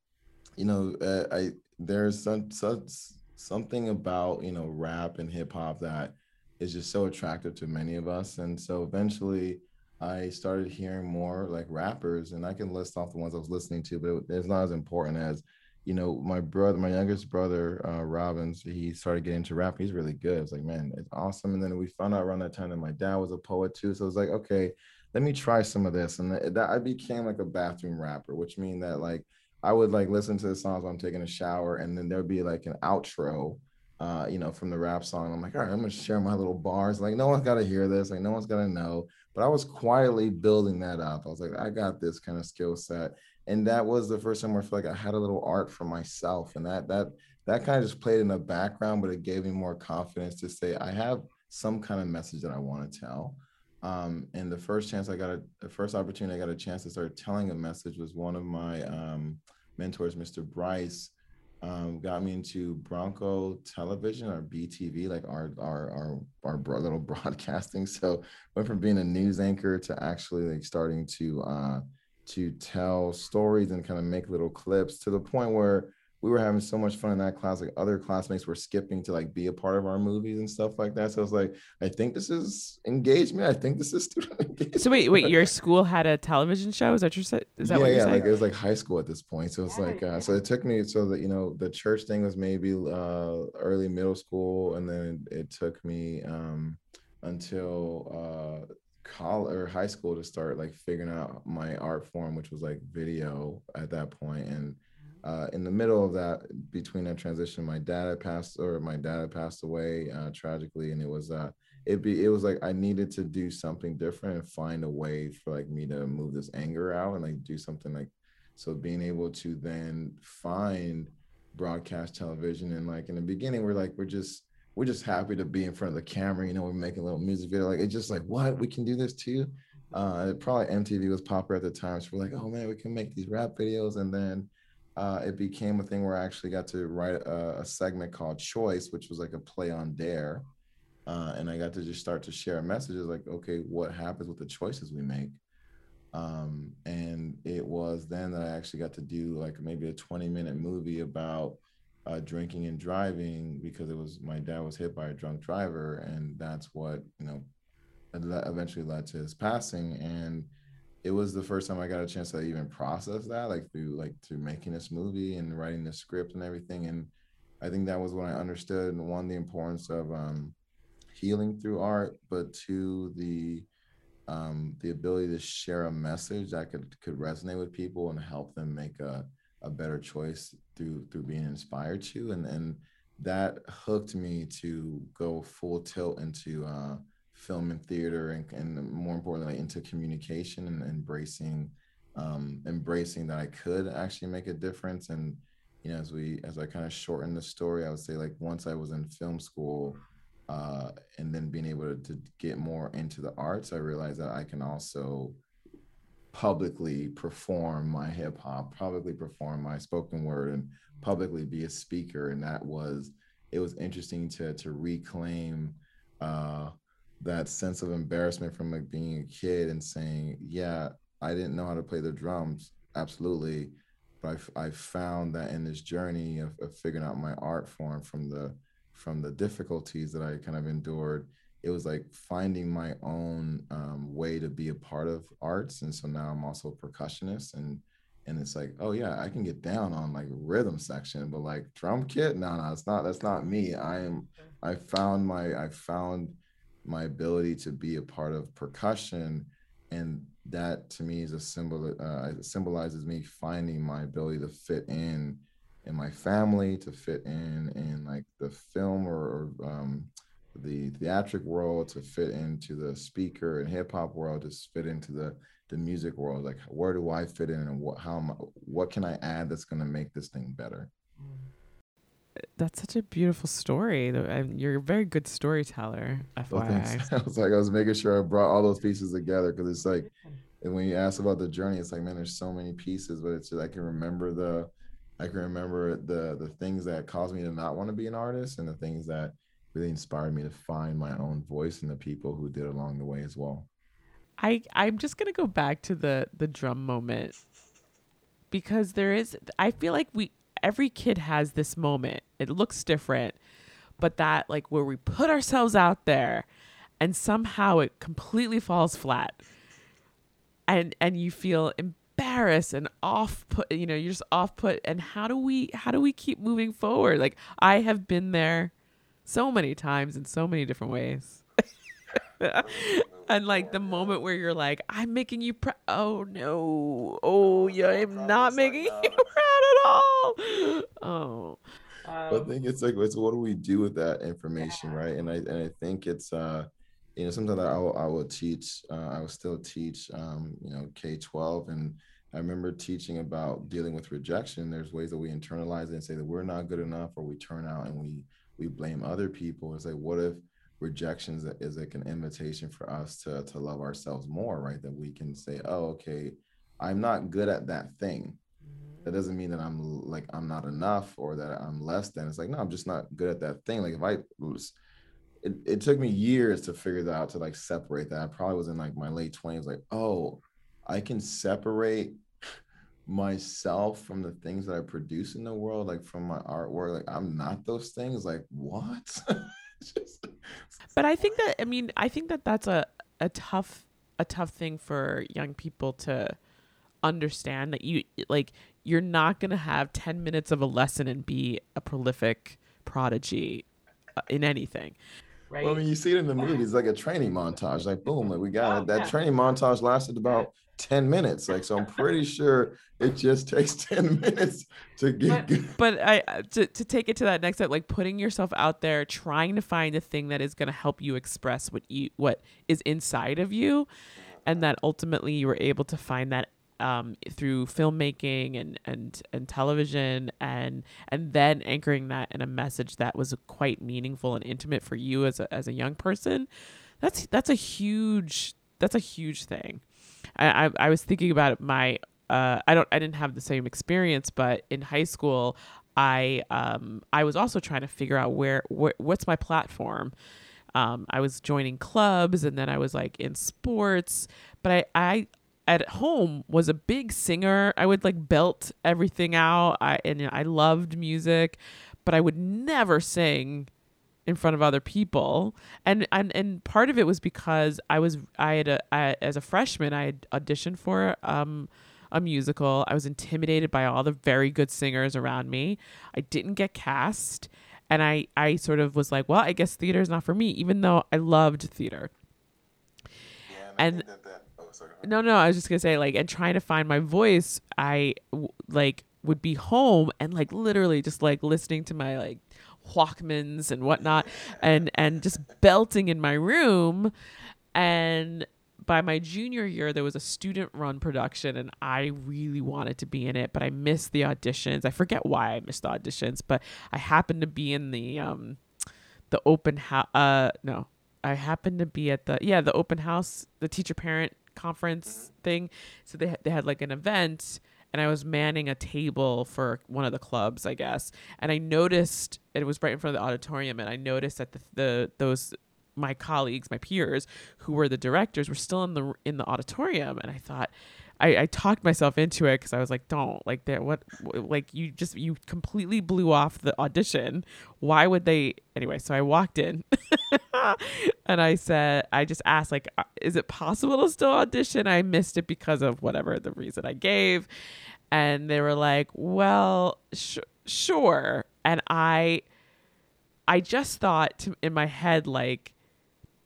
[SPEAKER 4] you know, uh, I there's some such something about you know rap and hip hop that is just so attractive to many of us. And so eventually i started hearing more like rappers and i can list off the ones i was listening to but it's not as important as you know my brother my youngest brother uh, robbins he started getting into rap. He's really good. It's like man it's awesome. And then we found out around that time that my dad was a poet too. So it's like okay let me try some of this. And that, that i became like a bathroom rapper which mean that like I would like listen to the songs while I'm taking a shower, and then there'd be like an outro, uh, you know, from the rap song. I'm like, all right, I'm gonna share my little bars. Like, no one's got to hear this. Like, no one's gonna know. But I was quietly building that up. I was like, I got this kind of skill set, and that was the first time where I feel like I had a little art for myself, and that that that kind of just played in the background, but it gave me more confidence to say I have some kind of message that I want to tell. Um, and the first chance I got a, the first opportunity I got a chance to start telling a message was one of my um, mentors, Mr. Bryce, um, got me into Bronco Television or BTV, like our our our our little broadcasting. So went from being a news anchor to actually like starting to uh, to tell stories and kind of make little clips to the point where we were having so much fun in that class. Like other classmates were skipping to like be a part of our movies and stuff like that. So I was like, I think this is engagement. I think this is student engagement.
[SPEAKER 3] So wait, wait, your school had a television show? Is that your? Is that
[SPEAKER 4] yeah, yeah?
[SPEAKER 3] saying?
[SPEAKER 4] Like it was like high school at this point. So it's like, uh, so it took me so that you know the church thing was maybe uh, early middle school, and then it took me um, until uh, college or high school to start like figuring out my art form, which was like video at that point, and uh, in the middle of that, between that transition, my dad had passed, or my dad had passed away uh, tragically, and it was uh, it be it was like I needed to do something different and find a way for like me to move this anger out and like do something like so being able to then find broadcast television and like in the beginning we're like we're just we're just happy to be in front of the camera you know we're making a little music video like it's just like what? We can do this too? Uh probably mtv was popular at the time so we're like oh man we can make these rap videos and then uh, it became a thing where I actually got to write a, a, segment called Choice, which was like a play on Dare. Uh, and I got to just start to share messages like, okay, what happens with the choices we make? Um, and it was then that I actually got to do like maybe a 20 minute movie about uh, drinking and driving because it was my dad was hit by a drunk driver. And that's what, you know, eventually led to his passing. And it was the first time I got a chance to even process that, like through like through making this movie and writing the script and everything. And I think that was when I understood one the importance of um, healing through art, but two the um, the ability to share a message that could could resonate with people and help them make a, a better choice through through being inspired to and and that hooked me to go full tilt into uh, film and theater and, and more importantly into communication and embracing um, embracing that I could actually make a difference. And you know as we as I kind of shorten the story I would say like once I was in film school uh, and then being able to, to get more into the arts I realized that I can also publicly perform my hip hop publicly perform my spoken word and publicly be a speaker. And that was it was interesting to to reclaim uh, that sense of embarrassment from like being a kid and saying, yeah, I didn't know how to play the drums. Absolutely. But I, I found that in this journey of, of figuring out my art form from the from the difficulties that I kind of endured, it was like finding my own um, way to be a part of arts. And so now I'm also a percussionist and and it's like, oh yeah, I can get down on like rhythm section, but like drum kit, no, no, it's not. That's not me. I am. I found my. I found my ability to be a part of percussion, and that to me is a symbol. Uh, it symbolizes me finding my ability to fit in in my family, to fit in in like the film or, or um, the theatric world, to fit into the speaker and hip hop world, to fit into the the music world. Like where do i fit in and what how am I, what can i add that's going to make this thing better
[SPEAKER 3] that's such a beautiful story you're a very good storyteller oh, FYI.
[SPEAKER 4] Well, I was like i was making sure i brought all those pieces together because it's like and when you ask about the journey it's like man there's so many pieces but it's just, i can remember the i can remember the the things that caused me to not want to be an artist and the things that really inspired me to find my own voice and the people who did along the way as well
[SPEAKER 3] I I'm just gonna go back to the the drum moment because there is I feel like we every kid has this moment. It looks different, but that like where we put ourselves out there and somehow it completely falls flat. And and you feel embarrassed and off put you know, you're just off put and how do we how do we keep moving forward? Like I have been there so many times in so many different ways. And like the moment where you're like, I'm making you proud. Oh no. Oh yeah, I'm not making you proud at all. Oh.
[SPEAKER 4] Um, I think it's like it's what do we do with that information, right? And I and I think it's uh you know something that I will, I will teach. Uh, I will still teach um, you know K twelve, and I remember teaching about dealing with rejection. There's ways that we internalize it and say that we're not good enough, or we turn out and we we blame other people. It's like what if rejections is like an invitation for us to to love ourselves more right? That we can say oh okay i'm not good at that thing. That doesn't mean that i'm like i'm not enough or that i'm less than. It's like no i'm just not good at that thing. Like if i it, it took me years to figure that out to like separate that. I probably was in like my late 20s like oh i can separate myself from the things that i produce in the world like from my artwork. Like i'm not those things. Like what
[SPEAKER 3] but I think that I mean I think that that's a a tough a tough thing for young people to understand that you like you're not going to have 10 minutes of a lesson and be a prolific prodigy uh, in anything.
[SPEAKER 4] Right. Well, I mean, you see it in the movies, like a training montage. Like, boom, like we got it. That training montage lasted about 10 minutes. Like, so I'm pretty sure it just takes 10 minutes to get
[SPEAKER 3] but, but I to, to take it to that next step, like putting yourself out there, trying to find a thing that is gonna help you express what you what is inside of you. And that ultimately you were able to find that um, through filmmaking and, and and television and and then anchoring that in a message that was quite meaningful and intimate for you as a as a young person that's that's a huge that's a huge thing I, I, was thinking about my uh, I don't I didn't have the same experience, but in high school, I um, I was also trying to figure out where wh- what's my platform. Um, I was joining clubs, and then I was like in sports, but I I at home was a big singer. I would like belt everything out. I and I loved music, but I would never sing in front of other people. And and and part of it was because i was i had a I, as a freshman i had auditioned for um a musical. I was intimidated by all the very good singers around me. I didn't get cast. And i i sort of was like well i guess theater is not for me even though i loved theater. Yeah, and, and that, oh, sorry, no no i was just gonna say like and trying to find my voice i w- like would be home and like literally just like listening to my like Walkmans and whatnot, and and just belting in my room. And by my junior year, there was a student run production, and I really wanted to be in it, but I missed the auditions. I forget why I missed the auditions, but I happened to be in the um the open house. Uh, no, I happened to be at the yeah the open house, the teacher parent conference thing. So they they had like an event and I was manning a table for one of the clubs, I guess. And I noticed it was right in front of the auditorium, and I noticed that the, the those my colleagues, my peers, who were the directors, were still in the in the auditorium, and I thought. I, I talked myself into it because I was like, "Don't like that. What like you just you completely blew off the audition. Why would they anyway?" So I walked in, and I said, I just asked like, uh, "Is it possible to still audition?" I missed it because of whatever the reason I gave, and they were like, "Well, sh- sure." And I I just thought to, in my head like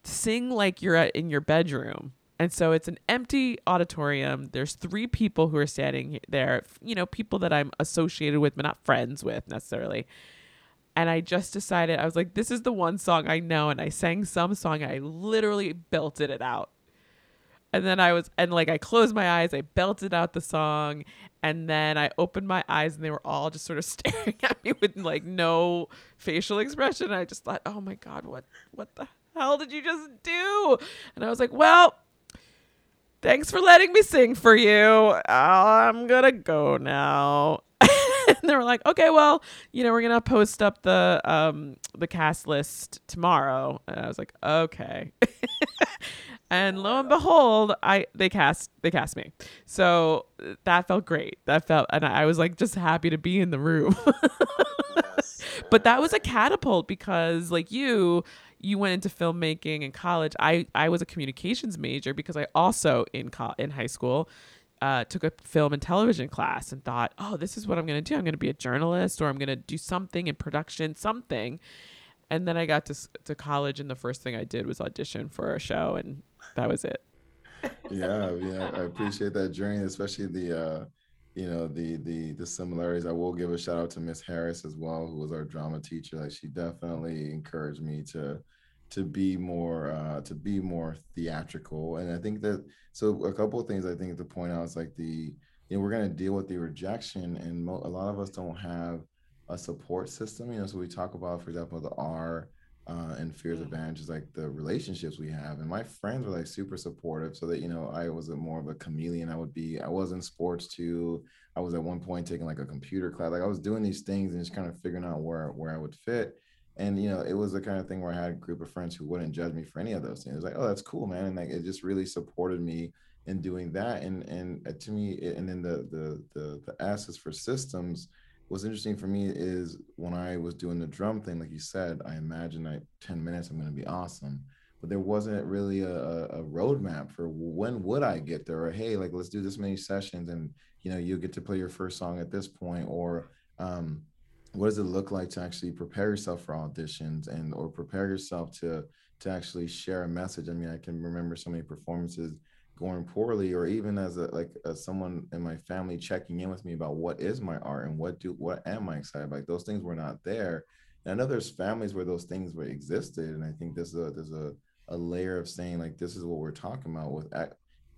[SPEAKER 3] sing like you're at, in your bedroom. And so it's an empty auditorium. There's three people who are standing there, you know, people that I'm associated with but not friends with necessarily. And I just decided I was like this is the one song I know and I sang some song I literally belted it out and then I was and like I closed my eyes, I belted out the song, and then I opened my eyes and they were all just sort of staring at me with like no facial expression. I just thought, "Oh my god, what what the hell did you just do?" And I was like, "Well, thanks for letting me sing for you. I'm going to go now." and they were like, "Okay, well, you know, we're to post up the um the cast list tomorrow." And I was like, "Okay." and lo and behold i they cast they cast me so that felt great that felt and i was like just happy to be in the room but that was a catapult because like you you went into filmmaking in college i i was a communications major because i also in co- in high school uh, took a film and television class and thought oh this is what i'm going to do i'm going to be a journalist or i'm going to do something in production something and then I got to to college, and the first thing I did was audition for a show, and that was it.
[SPEAKER 4] yeah, yeah, I appreciate that journey, especially the uh, you know the the the similarities. I will give a shout out to Miss Harris as well, who was our drama teacher. Like she definitely encouraged me to to be more uh, to be more theatrical, and I think that so a couple of things I think to point out is like the you know we're gonna deal with the rejection, and mo- a lot of us don't have a support system. You know, so we talk about, for example, the R uh, and fears mm. advantages, like the relationships we have. And my friends were like super supportive, so that you know I was a more of a chameleon. I would be. I was in sports too. I was at one point taking like a computer class. Like I was doing these things and just kind of figuring out where where I would fit. And you know, it was the kind of thing where I had a group of friends who wouldn't judge me for any of those things. It was like, oh, that's cool, man, and like it just really supported me in doing that. And and uh, to me, and then the the the the S is for systems what's interesting for me is when I was doing the drum thing, like you said, I imagined like 10 minutes, I'm going to be awesome. But there wasn't really a, a roadmap for when would I get there or, hey, like, let's do this many sessions and, you know, you'll get to play your first song at this point or, um, what does it look like to actually prepare yourself for auditions and or prepare yourself to to actually share a message i mean i can remember so many performances going poorly or even as a like as someone in my family checking in with me about what is my art and what do what am i excited about? Like those things were not there. And i know there's families where those things were existed and i think there's a there's a, a layer of saying like this is what we're talking about with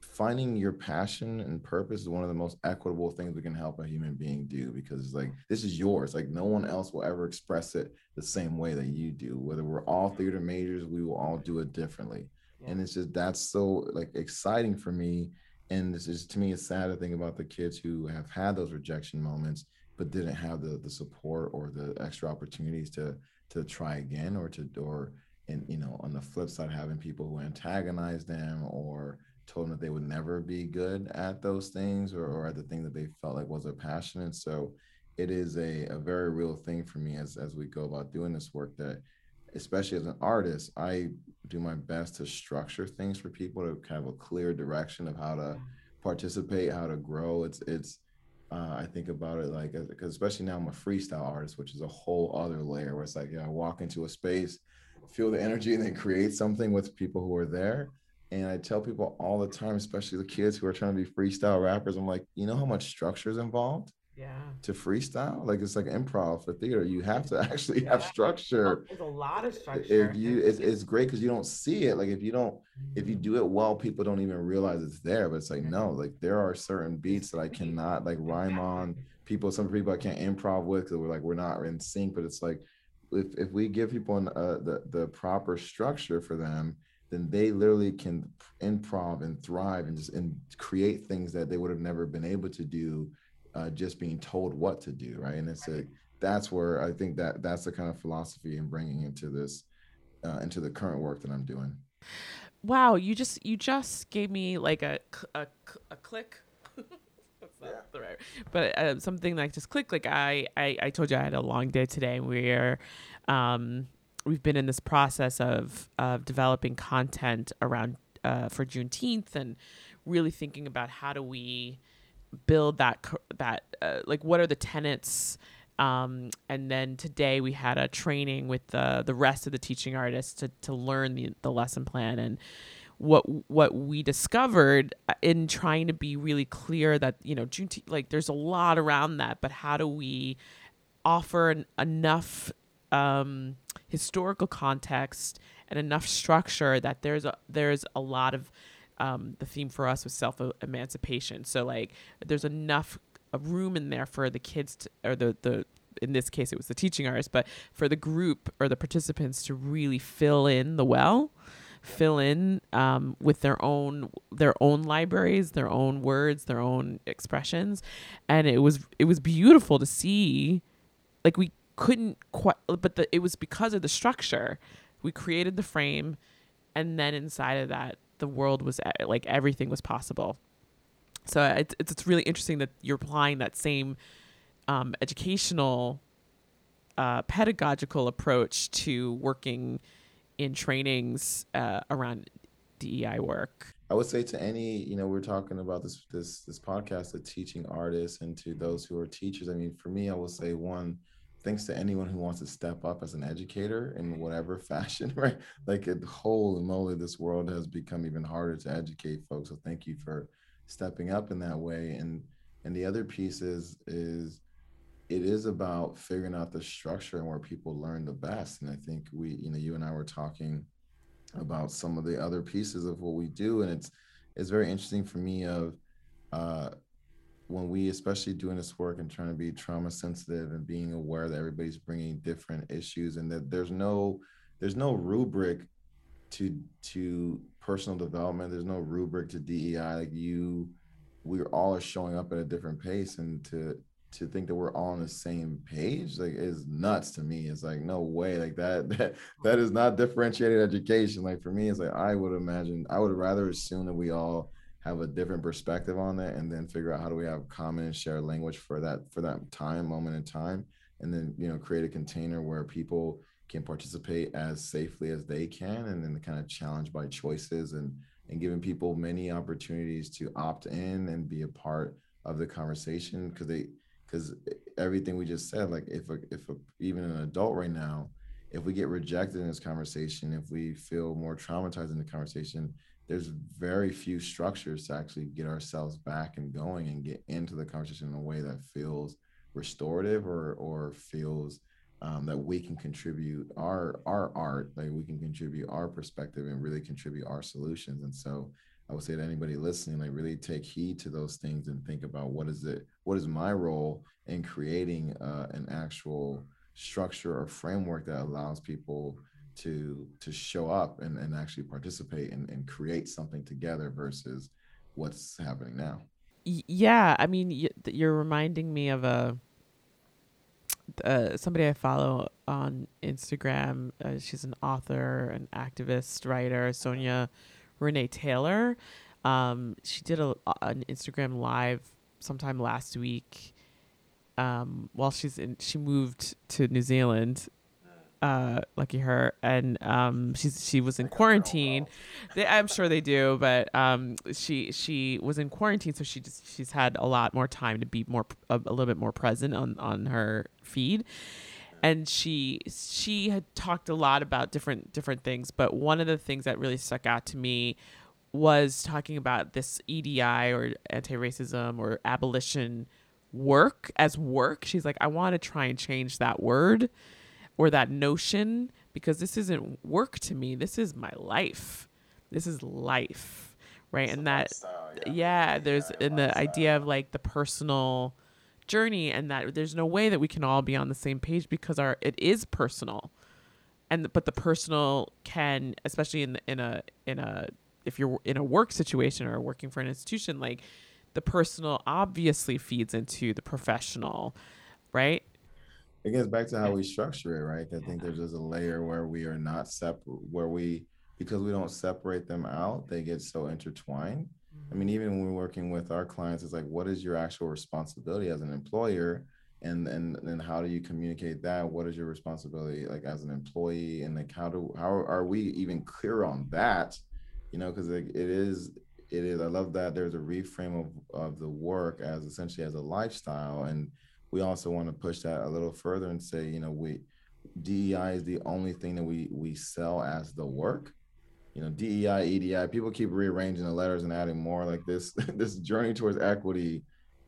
[SPEAKER 4] finding your passion and purpose is one of the most equitable things we can help a human being do because it's like this is yours. Like no one else will ever express it the same way that you do. Whether we're all theater majors we will all do it differently and it's just that's so like exciting for me. And this is to me it's sad to think about the kids who have had those rejection moments but didn't have the the support or the extra opportunities to to try again or to or and you know on the flip side having people who antagonize them or told them that they would never be good at those things or, or at the thing that they felt like was their passion. And so it is a, a very real thing for me as as we go about doing this work that especially as an artist, I do my best to structure things for people to kind of a clear direction of how to participate, how to grow. It's it's uh, I think about it like because especially now I'm a freestyle artist, which is a whole other layer where it's like, yeah, I walk into a space, feel the energy, and then create something with people who are there. And I tell people all the time, especially the kids who are trying to be freestyle rappers, I'm like, you know how much structure is involved?
[SPEAKER 3] Yeah.
[SPEAKER 4] To freestyle? Like it's like improv for theater. You have to actually have structure.
[SPEAKER 3] There's a lot of structure
[SPEAKER 4] if you it's, it's great because you don't see it. Like if you don't if you mm-hmm. do it well people don't even realize it's there but it's like no like there are certain beats that i cannot like rhyme on. People some people i can't improv with because we're like we're not in sync but it's like if, if we give people an, uh, the, the proper structure for them then they literally can improv and thrive and just and create things that they would have never been able to do uh, just being told what to do, right? And it's a that's where I think that that's the kind of philosophy in bringing into this uh, into the current work that I'm doing.
[SPEAKER 3] Wow, you just you just gave me like a a, a click. yeah. right, but uh, something like just click. Like I, I I told you I had a long day today. We're um we've been in this process of of developing content around uh, for Juneteenth and really thinking about how do we build that that uh, like what are the tenets? Um, and then today we had a training with the the rest of the teaching artists to to learn the the lesson plan. And what what we discovered uh, in trying to be really clear that you know like there's a lot around that but how do we offer an, enough um, historical context and enough structure that there's a there's a lot of um, the theme for us was self emancipation. So like there's enough room in there for the kids to, or the the in this case it was the teaching artist, but for the group or the participants to really fill in the well fill in um, with their own their own libraries, their own words, their own expressions, and it was it was beautiful to see. Like we couldn't quite, but the, it was because of the structure. We created the frame, and then inside of that, the world was like everything was possible. So it's it's really interesting that you're applying that same um, educational, uh, pedagogical approach to working in trainings uh, around DEI work?
[SPEAKER 4] I would say to any, you know, we're talking about this this this podcast of teaching artists and to those who are teachers. I mean, for me, I will say one, thanks to anyone who wants to step up as an educator in whatever fashion, right? Like it holy moly, this world has become even harder to educate folks. So thank you for stepping up in that way. And and the other piece is is it is about figuring out the structure and where people learn the best. And I think we, you know, you and I were talking about some of the other pieces of what we do, and it's it's very interesting for me of uh, when we, especially doing this work and trying to be trauma sensitive and being aware that everybody's bringing different issues, and that there's no there's no rubric to to personal development. There's no rubric to DEI. Like you, we're all are showing up at a different pace, and to to think that we're all on the same page like is nuts to me it's like no way like that that that is not differentiated education like for me it's like i would imagine i would rather assume that we all have a different perspective on that and then figure out how do we have common and shared language for that for that time moment in time and then you know create a container where people can participate as safely as they can and then kind of challenge by choices and and giving people many opportunities to opt in and be a part of the conversation because they because everything we just said like if a, if a, even an adult right now if we get rejected in this conversation if we feel more traumatized in the conversation there's very few structures to actually get ourselves back and going and get into the conversation in a way that feels restorative or or feels um, that we can contribute our our art like we can contribute our perspective and really contribute our solutions. And so I would say to anybody listening, like really take heed to those things and think about what is it, what is my role in creating uh, an actual structure or framework that allows people to to show up and, and actually participate and, and create something together versus what's happening now.
[SPEAKER 3] Yeah, I mean, you're reminding me of a uh, somebody I follow on Instagram. Uh, she's an author, an activist, writer, Sonya Renee Taylor. Um, she did a, an Instagram live sometime last week. Um, while she's in, she moved to New Zealand. Uh, lucky her, and um, she's she was in quarantine. They, I'm sure they do, but um, she she was in quarantine, so she just she's had a lot more time to be more a, a little bit more present on on her feed. And she she had talked a lot about different different things but one of the things that really stuck out to me was talking about this EDI or anti-racism or abolition work as work. She's like I want to try and change that word or that notion because this isn't work to me. This is my life. This is life right? It's and that yeah. yeah. there's yeah, in the idea of like the personal journey and that there's no way that we can all be on the same page because our it is personal. And but the personal can especially in in a in a if you're in a work situation or working for an institution like the personal obviously feeds into the professional right
[SPEAKER 4] it gets back to how we structure it right i think there's just a layer where we are not separate where we because we don't separate them out they get so intertwined I mean, mm-hmm. even when we're working with our clients, it's like, what is your actual responsibility as an employer? And and then how do you communicate that? What is your responsibility like as an employee? And like how do how are we even clear on that? You know, because like it is it is. I love that there's a reframe of, of the work as essentially as a lifestyle. And we also want to push that a little further and say, you know, we DEI is the only thing that we we sell as the work. You know, DEI, EDI, people keep rearranging the letters and adding more like this. this journey towards equity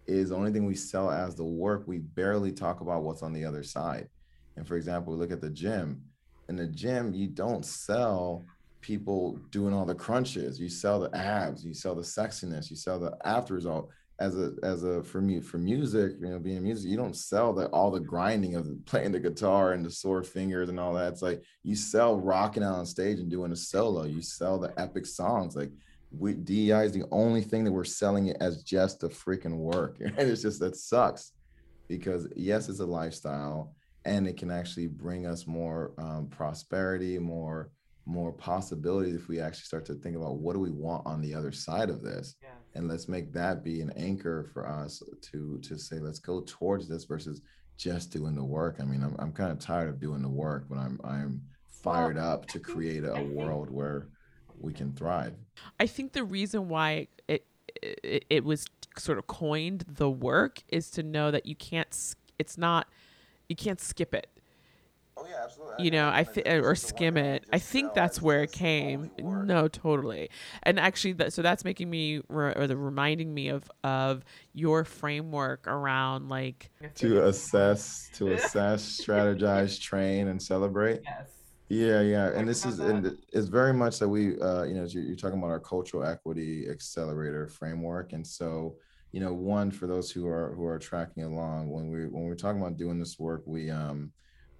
[SPEAKER 4] is the only thing we sell as the work. We barely talk about what's on the other side. And for example, we look at the gym. In the gym, you don't sell people doing all the crunches. You sell the abs, you sell the sexiness, you sell the after result. As a as a for me for music, you know, being a music, you don't sell the all the grinding of playing the guitar and the sore fingers and all that. It's like you sell rocking out on stage and doing a solo. You sell the epic songs. Like we DEI is the only thing that we're selling it as just a freaking work. And it's just that sucks because yes, it's a lifestyle and it can actually bring us more um, prosperity, more more possibilities if we actually start to think about what do we want on the other side of this yeah. And let's make that be an anchor for us to to say let's go towards this versus just doing the work. I mean i'm, I'm kind of tired of doing the work but i'm i'm fired well, up to create a world where we can thrive.
[SPEAKER 3] I think the reason why it, it it was sort of coined the work is to know that you can't it's not you can't skip it
[SPEAKER 4] Oh yeah, absolutely.
[SPEAKER 3] You know, I th- or skim it. I think that's where it came. No, totally. And actually, that, so that's making me re- or the reminding me of of your framework around like
[SPEAKER 4] to assess, to assess, strategize, train, and celebrate. Yes. Yeah, yeah, and this is and it's very much that we, uh, you know, you're, you're talking about our cultural equity accelerator framework, and so you know, one for those who are who are tracking along when we when we're talking about doing this work, we um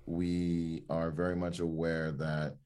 [SPEAKER 4] we are very much aware that,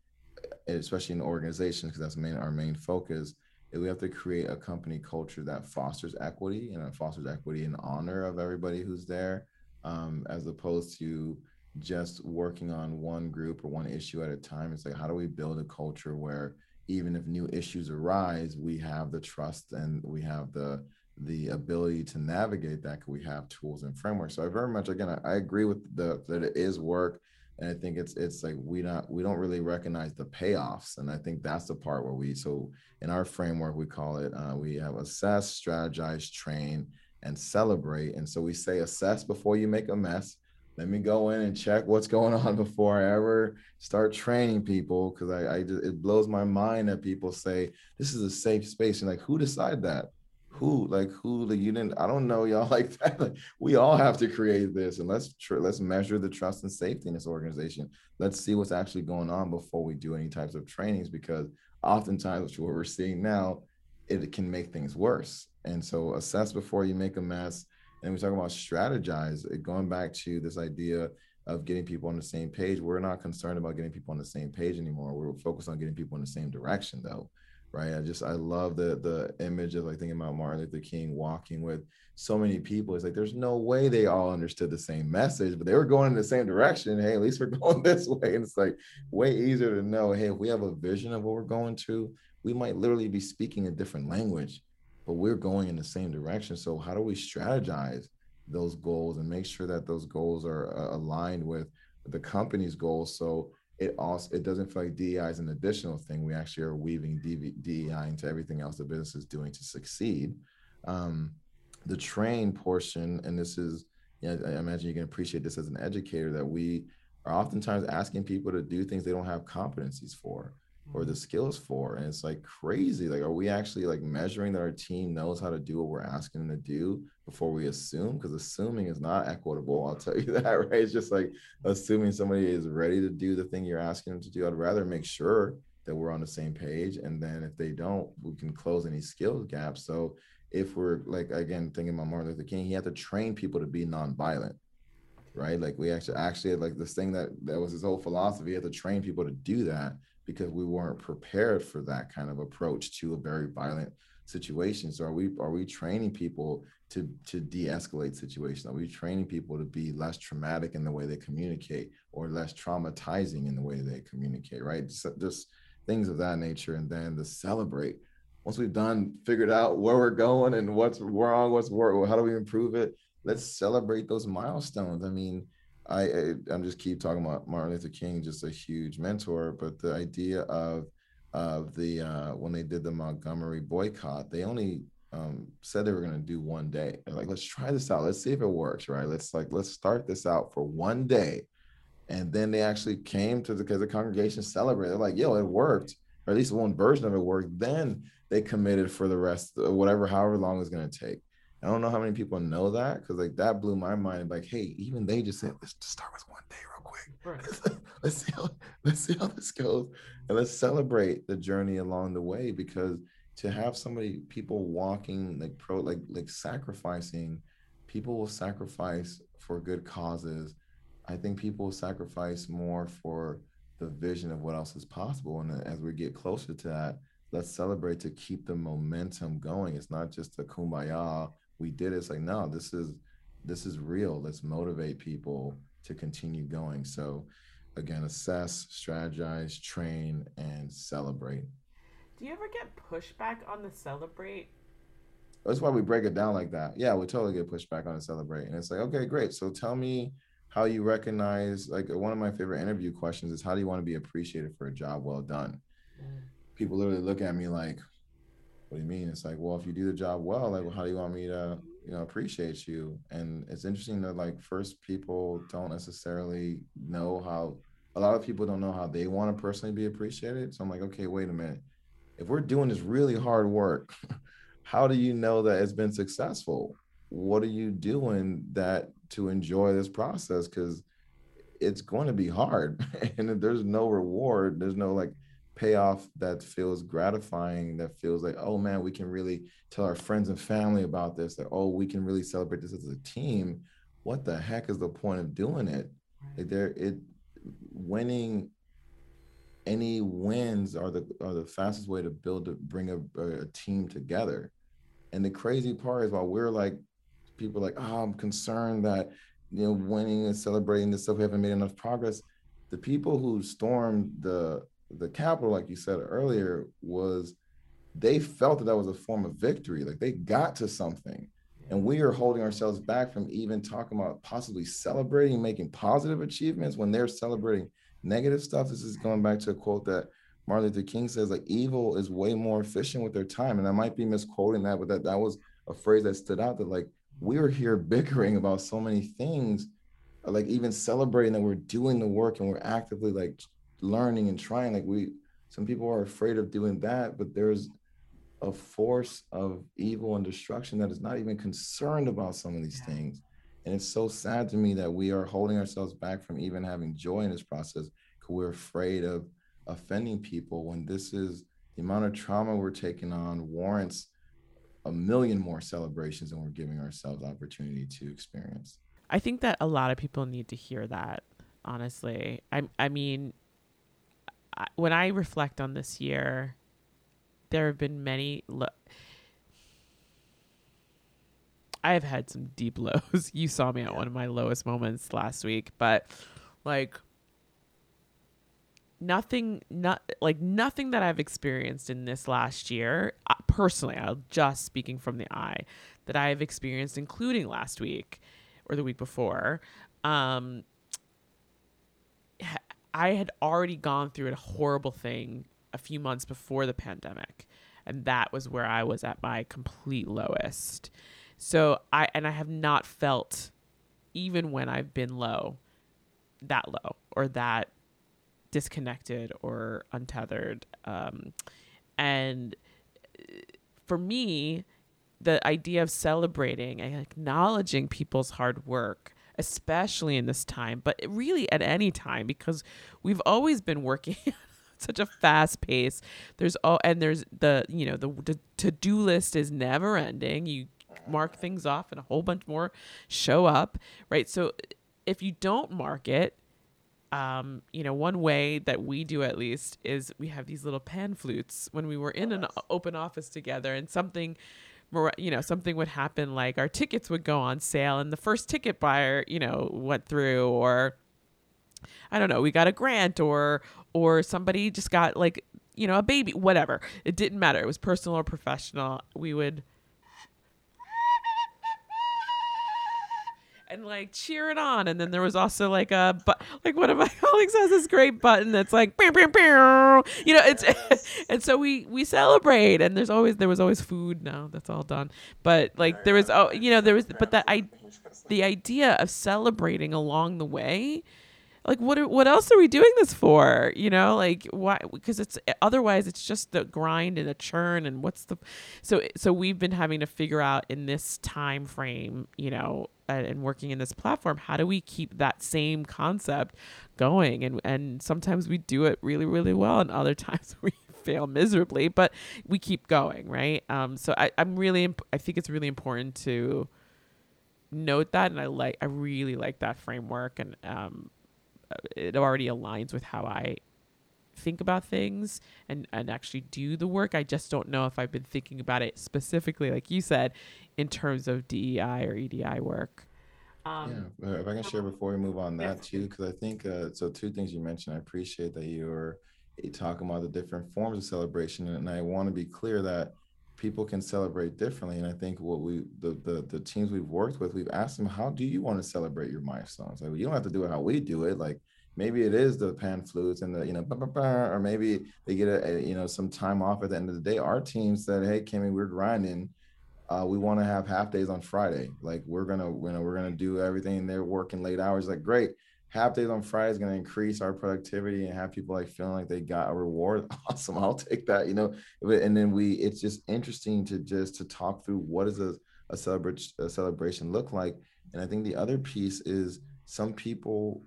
[SPEAKER 4] especially in organizations, because that's main our main focus, we have to create a company culture that fosters equity and fosters equity in honor of everybody who's there, um, as opposed to just working on one group or one issue at a time. It's like how do we build a culture where even if new issues arise, we have the trust and we have the the ability to navigate that we have tools and frameworks. So I very much again I, I agree with the that it is work and i think it's it's like we not we don't really recognize the payoffs and i think that's the part where we so in our framework we call it uh, we have assess strategize train and celebrate. And so we say assess before you make a mess. Let me go in and check what's going on before I ever start training people because I, I just, it blows my mind that people say this is a safe space. And like who decided that who like who the you didn't i don't know y'all like that like, we all have to create this and let's tr- let's measure the trust and safety in this organization. Let's see what's actually going on before we do any types of trainings because oftentimes what we're seeing now it can make things worse. And so assess before you make a mess. And we talk about strategize going back to this idea of getting people on the same page we're not concerned about getting people on the same page anymore. We're focused on getting people in the same direction though right? I just I love the the image of like thinking about Martin Luther King walking with so many people. It's like there's no way they all understood the same message, but they were going in the same direction. Hey, at least we're going this way. And it's like way easier to know, hey, if we have a vision of what we're going to, we might literally be speaking a different language, but we're going in the same direction. So how do we strategize those goals and make sure that those goals are uh, aligned with the company's goals? So it also it doesn't feel like DEI is an additional thing. We actually are weaving DEI into everything else the business is doing to succeed. Um, the train portion, and this is, you know, I imagine you can appreciate this as an educator that we are oftentimes asking people to do things they don't have competencies for or the mm-hmm. skills for and it's like crazy like are we actually like measuring that our team knows how to do what we're asking them to do before we assume? Because assuming is not equitable i'll tell you that right? It's just like assuming somebody is ready to do the thing you're asking them to do i'd rather make sure that we're on the same page and then if they don't we can close any skills gaps. So if we're like again thinking about martin luther king he had to train people to be nonviolent right? Like we actually actually had like this thing that that was his whole philosophy he had to train people to do that because we weren't prepared for that kind of approach to a very violent situation. So are we are we training people to to de-escalate situations? Are we training people to be less traumatic in the way they communicate or less traumatizing in the way they communicate, right? Just, just things of that nature. And then to celebrate. Once we've done figured out where we're going and what's wrong, what's work, how do we improve it? Let's celebrate those milestones. I mean, I, I am just keep talking about Martin Luther King, just a huge mentor, but the idea of of the uh, when they did the Montgomery boycott, they only um, said they were going to do one day. They're like, let's try this out. Let's see if it works, right? Let's like let's start this out for one day, and then they actually came to the because the congregation celebrated. They're like, yo, it worked, or at least one version of it worked. Then they committed for the rest, whatever, however long it's going to take. I don't know how many people know that because like that blew my mind. Like, hey, even they just said, let's just start with one day real quick. Right. let's see how let's see how this goes, and let's celebrate the journey along the way because to have somebody people walking like pro like like sacrificing people will sacrifice for good causes i think people will sacrifice more for the vision of what else is possible and uh, as we get closer to that let's celebrate to keep the momentum going it's not just a kumbaya we did it. it's like no this is this is real let's motivate people to continue going so again assess strategize train and celebrate
[SPEAKER 3] do you ever get pushback on the celebrate?
[SPEAKER 4] That's why we break it down like that. Yeah, we totally get pushback on the celebrate. And it's like, okay, great. So tell me how you recognize like one of my favorite interview questions is how do you want to be appreciated for a job well done? Mm. People literally look at me like, what do you mean? It's like, well, if you do the job well, like well, how do you want me to, you know, appreciate you? And it's interesting that like first people don't necessarily know how a lot of people don't know how they want to personally be appreciated. So I'm like, okay, wait a minute if we're doing this really hard work, how do you know that it's been successful? What are you doing that to enjoy this process? Because it's going to be hard and there's no reward, there's no like payoff that feels gratifying, that feels like, oh man, we can really tell our friends and family about this, that oh, we can really celebrate this as a team. What the heck is the point of doing it? Like there it winning any wins are the are the fastest way to build to bring a, a team together. And the crazy part is while we're like people like, oh, I'm concerned that you know winning and celebrating this stuff, we haven't made enough progress. The people who stormed the the Capitol, like you said earlier, was they felt that that was a form of victory. Like they got to something. And we are holding ourselves back from even talking about possibly celebrating, making positive achievements when they're celebrating negative stuff. This is going back to a quote that Martin Luther King says, like evil is way more efficient with their time. And I might be misquoting that, but that that was a phrase that stood out that like we are here bickering about so many things, like even celebrating that we're doing the work and we're actively like learning and trying. Like we some people are afraid of doing that, but there's a force of evil and destruction that is not even concerned about some of these things. And it's so sad to me that we are holding ourselves back from even having joy in this process because we're afraid of offending people when this is the amount of trauma we're taking on warrants a million more celebrations than we're giving ourselves opportunity to experience.
[SPEAKER 3] I think that a lot of people need to hear that, honestly. I, I mean, when I reflect on this year, there have been many. Lo- I've had some deep lows. You saw me at one of my lowest moments last week, but like nothing not like nothing that I've experienced in this last year uh, personally, I'll just speaking from the eye that I have experienced including last week or the week before um I had already gone through a horrible thing a few months before the pandemic and that was where I was at my complete lowest. So I and I have not felt even when I've been low that low or that disconnected or untethered um, and for me the idea of celebrating and acknowledging people's hard work especially in this time but really at any time because we've always been working such a fast pace. There's all and there's the you know the, the to-do list is never ending. You mark things off and a whole bunch more show up, right? So if you don't mark it, um, you know, one way that we do at least is we have these little pan flutes when we were in an open office together and something you know something would happen like our tickets would go on sale and the first ticket buyer you know went through or i don't know we got a grant or or somebody just got like you know a baby whatever. It didn't matter. It was personal or professional. We would and like cheer it on. And then there was also like a but like one of my colleagues has this great button that's like bam bam bam, you know it's and so we we celebrate and there's always there was always food. Now that's all done. But like there was oh you know there was but that I the idea of celebrating along the way like what what else are we doing this for? You know like why because it's otherwise it's just the grind and the churn and what's the so so we've been having to figure out in this time frame you know and working in this platform how do we keep that same concept going? And and sometimes we do it really really well and other times we fail miserably but we keep going right? Um so i i'm really imp- i think it's really important to note that and i like i really like that framework and um it already aligns with how I think about things and, and actually do the work. I just don't know if I've been thinking about it specifically, like you said, in terms of DEI or EDI work.
[SPEAKER 4] Um, yeah, if I can share before we move on that too, because I think uh, so. Two things you mentioned, I appreciate that you're talking about the different forms of celebration, and I want to be clear that people can celebrate differently. And I think what we the, the the teams we've worked with, we've asked them, how do you want to celebrate your milestones? Like you don't have to do it how we do it. Like maybe it is the pan flutes and the you know or maybe they get a, a, you know some time off at the end of the day. Our team said, hey Kemi, we're grinding. Uh, we want to have half days on Friday. Like we're gonna you know we're gonna do everything. They're working late hours. Like great half days on Friday is going to increase our productivity and have people like feeling like they got a reward. Awesome. I'll take that, you know, and then we, it's just interesting to just to talk through what does a, a, celebration, a celebration look like. And I think the other piece is some people,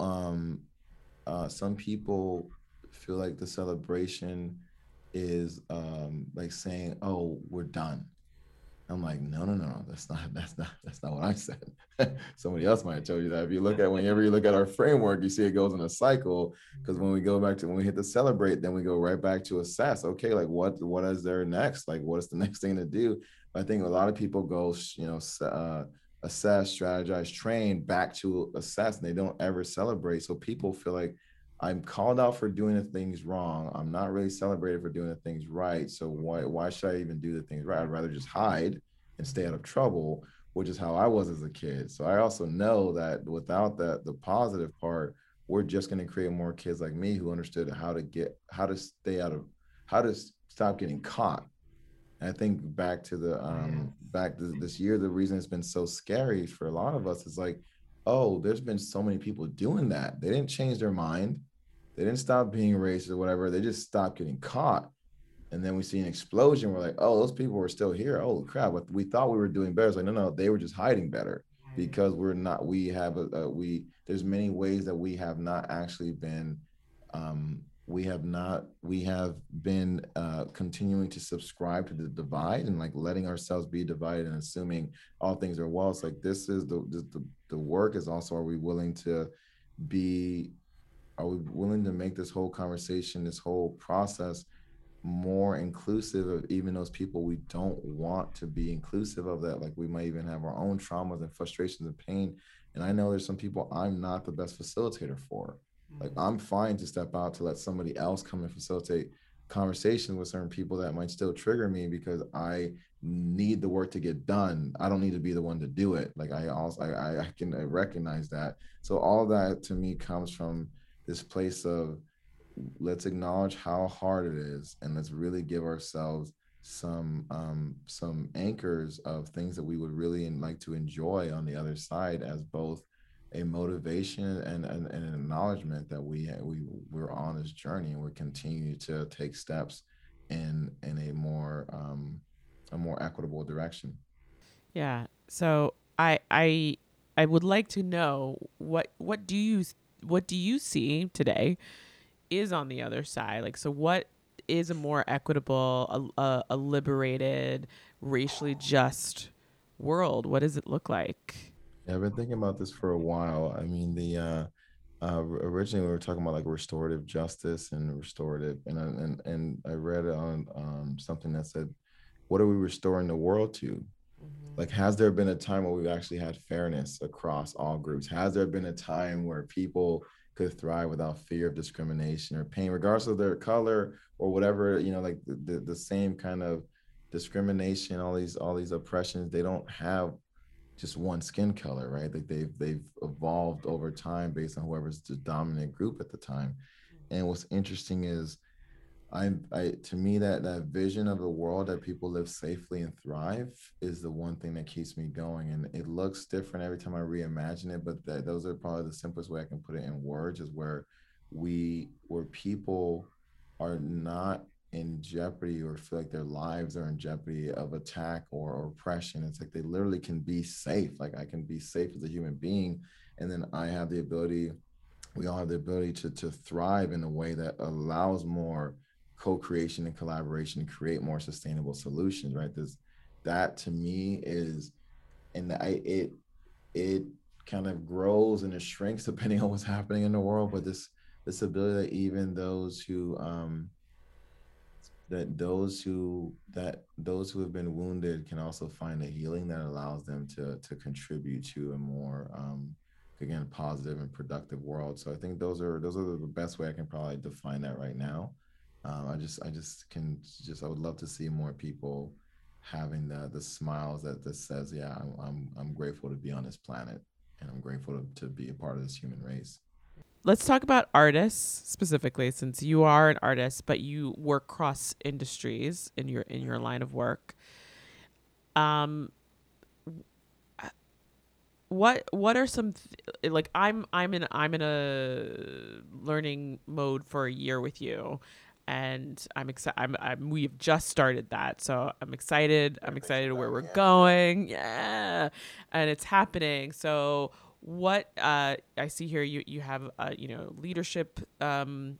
[SPEAKER 4] um, uh, some people feel like the celebration is um, like saying, oh, we're done I'm like, no, no, no, that's not, that's not, that's not what I said. Somebody else might have told you that. If you look at whenever you look at our framework, you see it goes in a cycle. Because when we go back to when we hit the celebrate, then we go right back to assess. Okay, like what what is there next? Like what is the next thing to do? I think a lot of people go, you know, uh, assess, strategize, train back to assess, and they don't ever celebrate. So people feel like I'm called out for doing the things wrong. I'm not really celebrated for doing the things right. So why why should I even do the things right? I'd rather just hide and stay out of trouble, which is how I was as a kid. So I also know that without that the positive part, we're just going to create more kids like me who understood how to get how to stay out of how to stop getting caught. And I think back to the um back to this year, the reason it's been so scary for a lot of us is like oh, there's been so many people doing that. They didn't change their mind. They didn't stop being racist or whatever. They just stopped getting caught. And then we see an explosion. We're like, oh, those people were still here. Oh crap! We thought we were doing better. It's like, no, no, they were just hiding better because we're not. We have a, a we. There's many ways that we have not actually been um, we have not we have been uh, continuing to subscribe to the divide and like letting ourselves be divided and assuming all things are well. It's like this is the the, the work is also are we willing to be are we willing to make this whole conversation this whole process more inclusive of even those people we don't want to be inclusive of that like we might even have our own traumas and frustrations and pain. And i know there's some people i'm not the best facilitator for like I'm fine to step out to let somebody else come and facilitate conversation with certain people that might still trigger me because I need the work to get done. I don't need to be the one to do it. Like I also I, I can I recognize that. So all that to me comes from this place of let's acknowledge how hard it is and let's really give ourselves some um some anchors of things that we would really like to enjoy on the other side as both a motivation and, and, and, an acknowledgement that we we we're on this journey and we continue to take steps in in a more um, a more equitable direction.
[SPEAKER 3] Yeah. So I I I would like to know what what do you what do you see today is on the other side? Like so what is a more equitable, a, a liberated, racially just world? What does it look like?
[SPEAKER 4] Yeah, I've been thinking about this for a while. I mean, the uh, uh, originally we were talking about like restorative justice and restorative, and and and I read on um, something that said, "What are we restoring the world to?" Mm-hmm. Like, has there been a time where we've actually had fairness across all groups? Has there been a time where people could thrive without fear of discrimination or pain, regardless of their color or whatever? You know, like the, the, the same kind of discrimination, all these all these oppressions. They don't have just one skin color, right? Like they've they've evolved over time based on whoever's the dominant group at the time. Mm-hmm. And what's interesting is I, I to me that that vision of a world that people live safely and thrive is the one thing that keeps me going and it looks different every time i reimagine it but that those are probably the simplest way i can put it in words is where we where people are not in jeopardy or feel like their lives are in jeopardy of attack or, oppression. It's like they literally can be safe. Like i can be safe as a human being and then i have the ability we all have the ability to to thrive in a way that allows more co-creation and collaboration to create more sustainable solutions right? This that to me is and i it it kind of grows and it shrinks depending on what's happening in the world but this this ability that even those who um that those who that those who have been wounded can also find a healing that allows them to to contribute to a more um again positive and productive world so i think those are those are the best way i can probably define that right now um, I just I just can just I would love to see more people having the the smiles that that says yeah I'm I'm, I'm grateful to be on this planet and I'm grateful to, to be a part of this human race.
[SPEAKER 3] Let's talk about artists specifically, since you are an artist, but you work cross industries in your in your line of work. Um, what what are some th- like I'm I'm in I'm in a learning mode for a year with you, and I'm excited. I'm, I'm, we've just started that, so I'm excited. I'm excited where we're going. Yeah, and it's happening. So what uh, I see here, you you have uh, you know leadership um,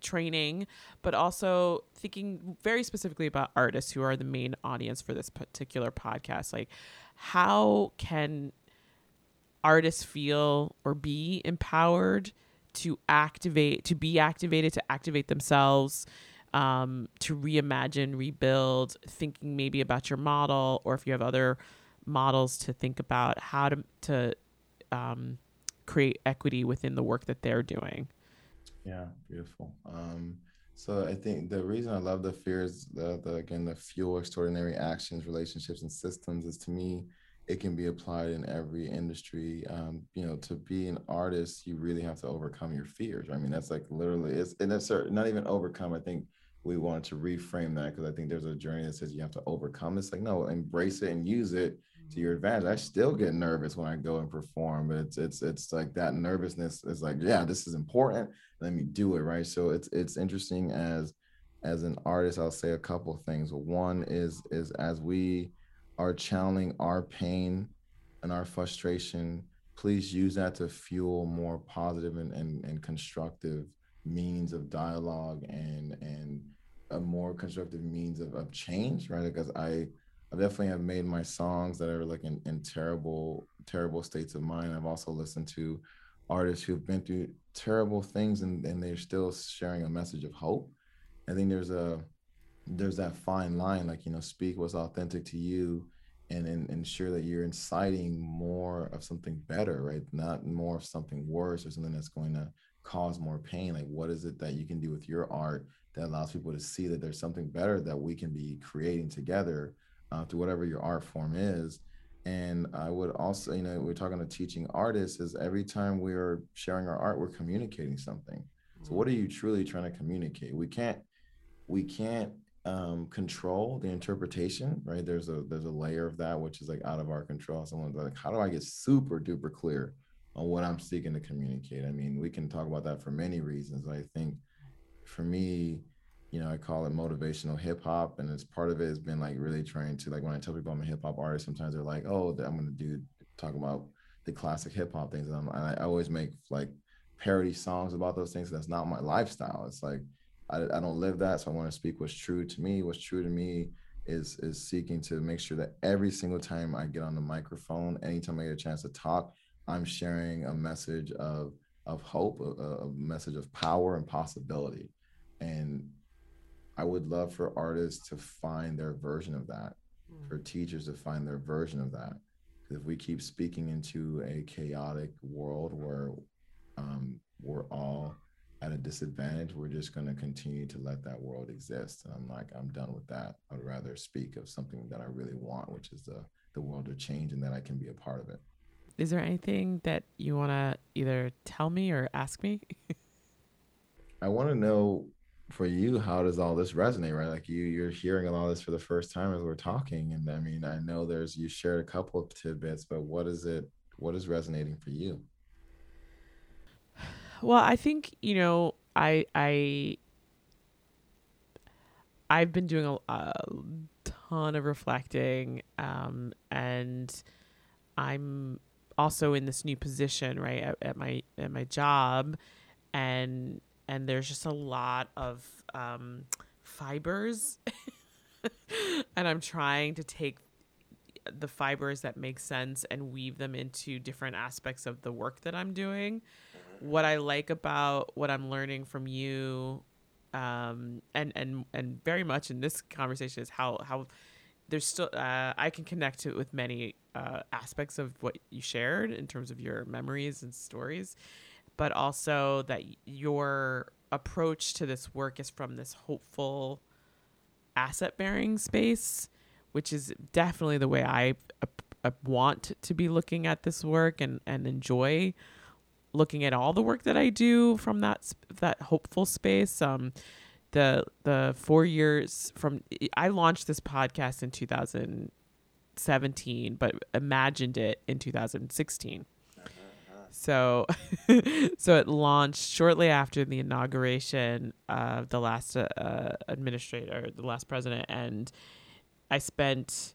[SPEAKER 3] training, but also thinking very specifically about artists who are the main audience for this particular podcast. Like, how can artists feel or be empowered? to activate, to be activated, to activate themselves, um, to reimagine, rebuild, thinking maybe about your model, or if you have other models to think about how to to um, create equity within the work that they're doing.
[SPEAKER 4] Yeah, beautiful. Um, so I think the reason I love the fears, the, the again the fuel extraordinary actions, relationships, and systems is to me it can be applied in every industry. Um, you know, to be an artist, you really have to overcome your fears. I mean, that's like literally it's and that's not even overcome. I think we wanted to reframe that because I think there's a journey that says you have to overcome. It's like no, embrace it and use it to your advantage. I still get nervous when I go and perform, but it's it's it's like that nervousness is like, yeah, this is important. Let me do it, right? So it's it's interesting as as an artist, I'll say a couple things. One is is as we are channeling our pain and our frustration, please use that to fuel more positive and, and, and constructive means of dialogue and and a more constructive means of, of change, right? Because I I definitely have made my songs that are like in, in terrible, terrible states of mind. I've also listened to artists who've been through terrible things and, and they're still sharing a message of hope. I think there's a there's that fine line, like, you know, speak what's authentic to you and, and ensure that you're inciting more of something better, right? Not more of something worse or something that's going to cause more pain. Like, what is it that you can do with your art that allows people to see that there's something better that we can be creating together uh, through whatever your art form is? And I would also, you know, we're talking to teaching artists is every time we're sharing our art, we're communicating something. So what are you truly trying to communicate? We can't, we can't um, control the interpretation, right? There's a there's a layer of that which is like out of our control. Someone's like, how do I get super duper clear on what I'm seeking to communicate? I mean, we can talk about that for many reasons. I think for me, you know, I call it motivational hip hop, and as part of it has been like really trying to like when I tell people I'm a hip hop artist, sometimes they're like, oh, I'm gonna do talk about the classic hip hop things, and, I always make like parody songs about those things. That's not my lifestyle. It's like I, I don't live that, so I want to speak what's true to me. What's true to me is is seeking to make sure that every single time I get on the microphone, anytime I get a chance to talk, I'm sharing a message of of hope, a, a message of power and possibility. And I would love for artists to find their version of that, mm. for teachers to find their version of that. Because if we keep speaking into a chaotic world where um, we're all at a disadvantage, we're just going to continue to let that world exist. And I'm like, I'm done with that. I'd rather speak of something that I really want, which is the the world to change and that I can be a part of it.
[SPEAKER 3] Is there anything that you want to either tell me or ask me?
[SPEAKER 4] I want to know for you, how does all this resonate, right? Like you, you're hearing all this for the first time as we're talking. And I mean, I know there's, you shared a couple of tidbits, but what is it, what is resonating for you?
[SPEAKER 3] Well, I think, you know, I, I, I've been doing a, a ton of reflecting, um, and I'm also in this new position, right, at, at my at my job, and and there's just a lot of um, fibers, and I'm trying to take the fibers that make sense and weave them into different aspects of the work that I'm doing. What I like about what I'm learning from you, um, and and and very much in this conversation is how how there's still uh, I can connect to with many uh, aspects of what you shared in terms of your memories and stories, but also that your approach to this work is from this hopeful asset bearing space, which is definitely the way I want to be looking at this work and, and enjoy looking at all the work that I do from that that hopeful space. Um, the the four years from I launched this podcast in 2017, but imagined it in 2016. So, so it launched shortly after the inauguration of the last uh, administrator, the last president, and I spent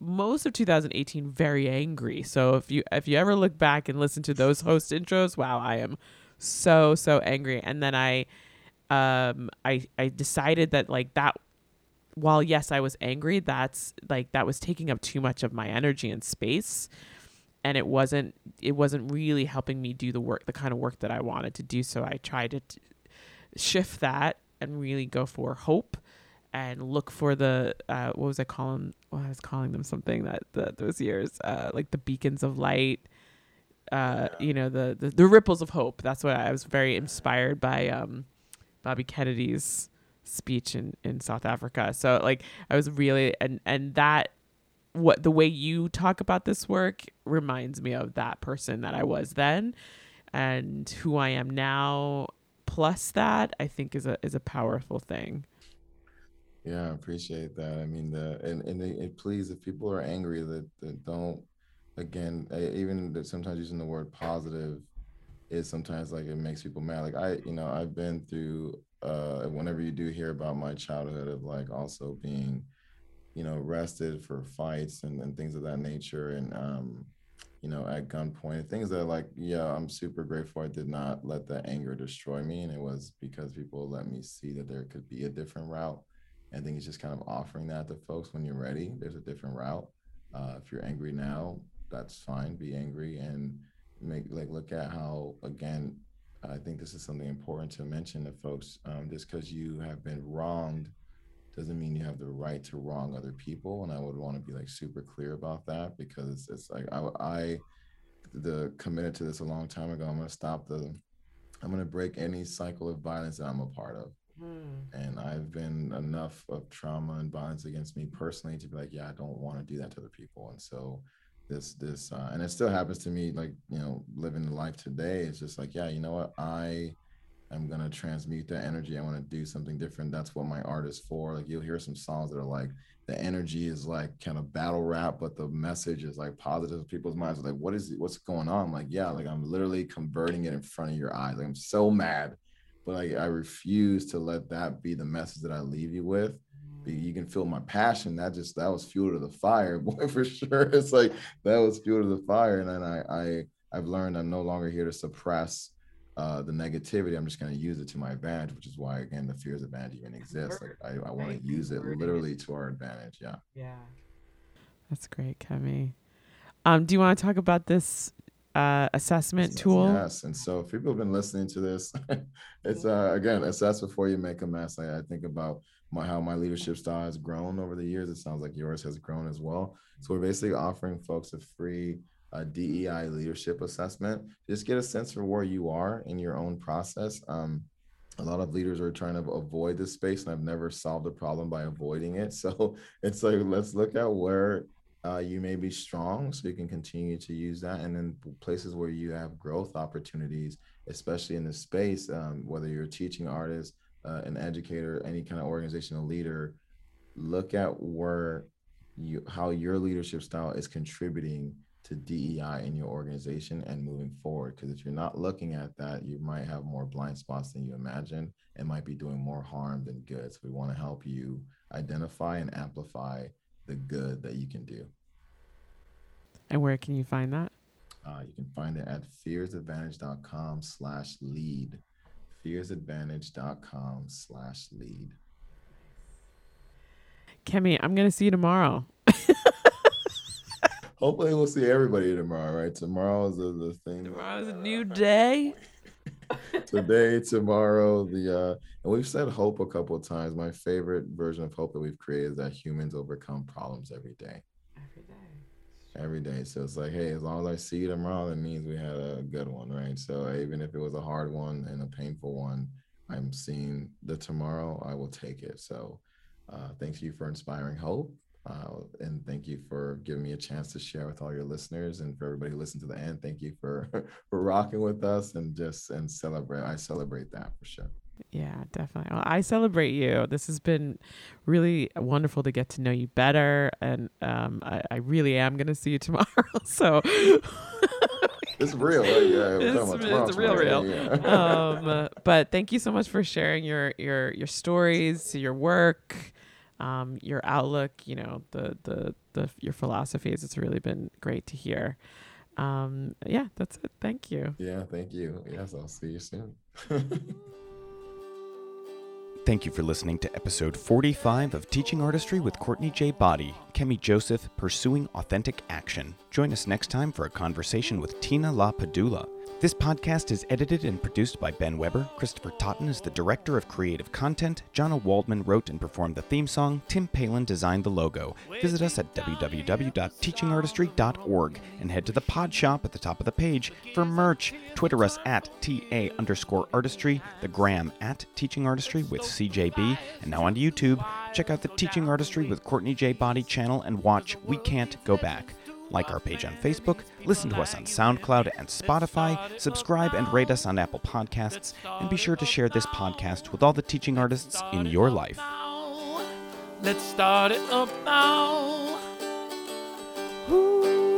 [SPEAKER 3] most of 2018 very angry. So if you if you ever look back and listen to those host intros, wow, I am so so angry. And then I um I I decided that like that while yes, I was angry, that's like that was taking up too much of my energy and space and it wasn't it wasn't really helping me do the work the kind of work that I wanted to do. So I tried to t- shift that and really go for hope and look for the uh, what was I calling well, I was calling them something that the, those years uh, like the beacons of light uh, you know the, the, the ripples of hope. That's what I was very inspired by um, Bobby Kennedy's speech in in South Africa. So like I was really and and that what the way you talk about this work reminds me of that person that I was then and who I am now plus that I think is a is a powerful thing.
[SPEAKER 4] Yeah, I appreciate that. I mean, the and and please, if people are angry, that, that don't again, even that sometimes using the word positive is sometimes like it makes people mad. Like I, you know, I've been through. uh Whenever you do hear about my childhood of like also being you know, arrested for fights and, and things of that nature and, um, you know, at gunpoint, things that like, yeah, I'm super grateful I did not let that anger destroy me. And it was because people let me see that there could be a different route. I think it's just kind of offering that to folks when you're ready. There's a different route. Uh, if you're angry now, that's fine. Be angry and make like look at how again. I think this is something important to mention to folks. Um, just because you have been wronged doesn't mean you have the right to wrong other people and i would want to be like super clear about that because it's like i, I the committed to this a long time ago i'm going to stop the i'm going to break any cycle of violence that i'm a part of. Hmm. and i've been enough of trauma and violence against me personally to be like yeah i don't want to do that to other people. And so this this uh, and it still happens to me like you know living the life today it's just like yeah you know what? I I'm gonna transmute that energy. I want to do something different. That's what my art is for. Like you'll hear some songs that are like the energy is like kind of battle rap, but the message is like positive. People's minds like, what is? What's going on? I'm like, yeah, like I'm literally converting it in front of your eyes. Like I'm so mad, but like I refuse to let that be the message that I leave you with. You can feel my passion. That just that was fuel to the fire, boy, for sure. It's like that was fuel to the fire. And then I I I've learned I'm no longer here to suppress uh, the negativity, I'm just going to use it to my advantage, which is why, again, the fears advantage even exists. Like I, I want to use it literally to our advantage. Yeah.
[SPEAKER 3] Yeah. That's great, Kemi. Um, do you want to talk about this uh, assessment
[SPEAKER 4] yes,
[SPEAKER 3] tool?
[SPEAKER 4] Yes. And so, if people have been listening to this, it's uh, again assess before you make a mess. I, I think about my, how my leadership style has grown over the years. It sounds like yours has grown as well. So we're basically offering folks a free a DEI leadership assessment. Just get a sense for where you are in your own process. Um, a lot of leaders are trying to avoid this space, and I've never solved a problem by avoiding it. So it's like let's look at where uh, you may be strong, so you can continue to use that. And then places where you have growth opportunities, especially in this space, um, whether you're a teaching artist, uh, an educator, any kind of organizational leader, look at where you how your leadership style is contributing to DEI in your organization and moving forward. Because if you're not looking at that, you might have more blind spots than you imagine and might be doing more harm than good. So we want to help you identify and amplify the good that you can do.
[SPEAKER 3] And where can you find that?
[SPEAKER 4] Uh, you can find it at fearsadvantage.com slash lead. Fearsadvantage.com slash lead.
[SPEAKER 3] Kemi, I'm going to see you tomorrow.
[SPEAKER 4] Hopefully, we'll see everybody tomorrow, right? Tomorrow is the, the thing.
[SPEAKER 3] Tomorrow's a new day.
[SPEAKER 4] Today, tomorrow, the uh, and we've said hope a couple of times. My favorite version of hope that we've created is that humans overcome problems every day.
[SPEAKER 3] Every day.
[SPEAKER 4] Every day. So it's like, hey, as long as I see you tomorrow, that means we had a good one, right? So even if it was a hard one and a painful one, I'm seeing the tomorrow, I will take it. So uh, thank you for inspiring hope. Uh, and thank you for giving me a chance to share with all your listeners and for everybody who listened to the end. Thank you for for rocking with us and just and celebrate. I celebrate that for sure.
[SPEAKER 3] Yeah, definitely. Well, I celebrate you. This has been really wonderful to get to know you better, and um, I, I really am going to see you tomorrow. So
[SPEAKER 4] it's real. Right? Yeah,
[SPEAKER 3] it's, it's real, real. Yeah. um, but thank you so much for sharing your your your stories, your work um, your outlook, you know, the, the, the, your philosophies. It's really been great to hear. Um, yeah, that's it. Thank you.
[SPEAKER 4] Yeah, thank you. Yes, I'll see you soon.
[SPEAKER 1] Thank you for listening to episode 45 of Teaching Artistry with Courtney J. Boddie, Kemi Joseph, Pursuing Authentic Action. Join us next time for a conversation with Tina La Padula. This podcast is edited and produced by Ben Weber. Christopher Totten is the director of creative content. Jonna Waldman wrote and performed the theme song. Tim Palin designed the logo. Visit us at www.teachingartistry.org and head to the pod shop at the top of the page for merch. Twitter us at TA underscore artistry, the gram at teaching artistry with CJB, and now on YouTube. Check out the Teaching Artistry with Courtney J. Boddie channel and watch We Can't Go Back like our page on Facebook, listen to us on SoundCloud and Spotify, subscribe and rate us on Apple Podcasts, and be sure to share this podcast with all the teaching artists in your life.
[SPEAKER 2] Let's start it up now. Ooh.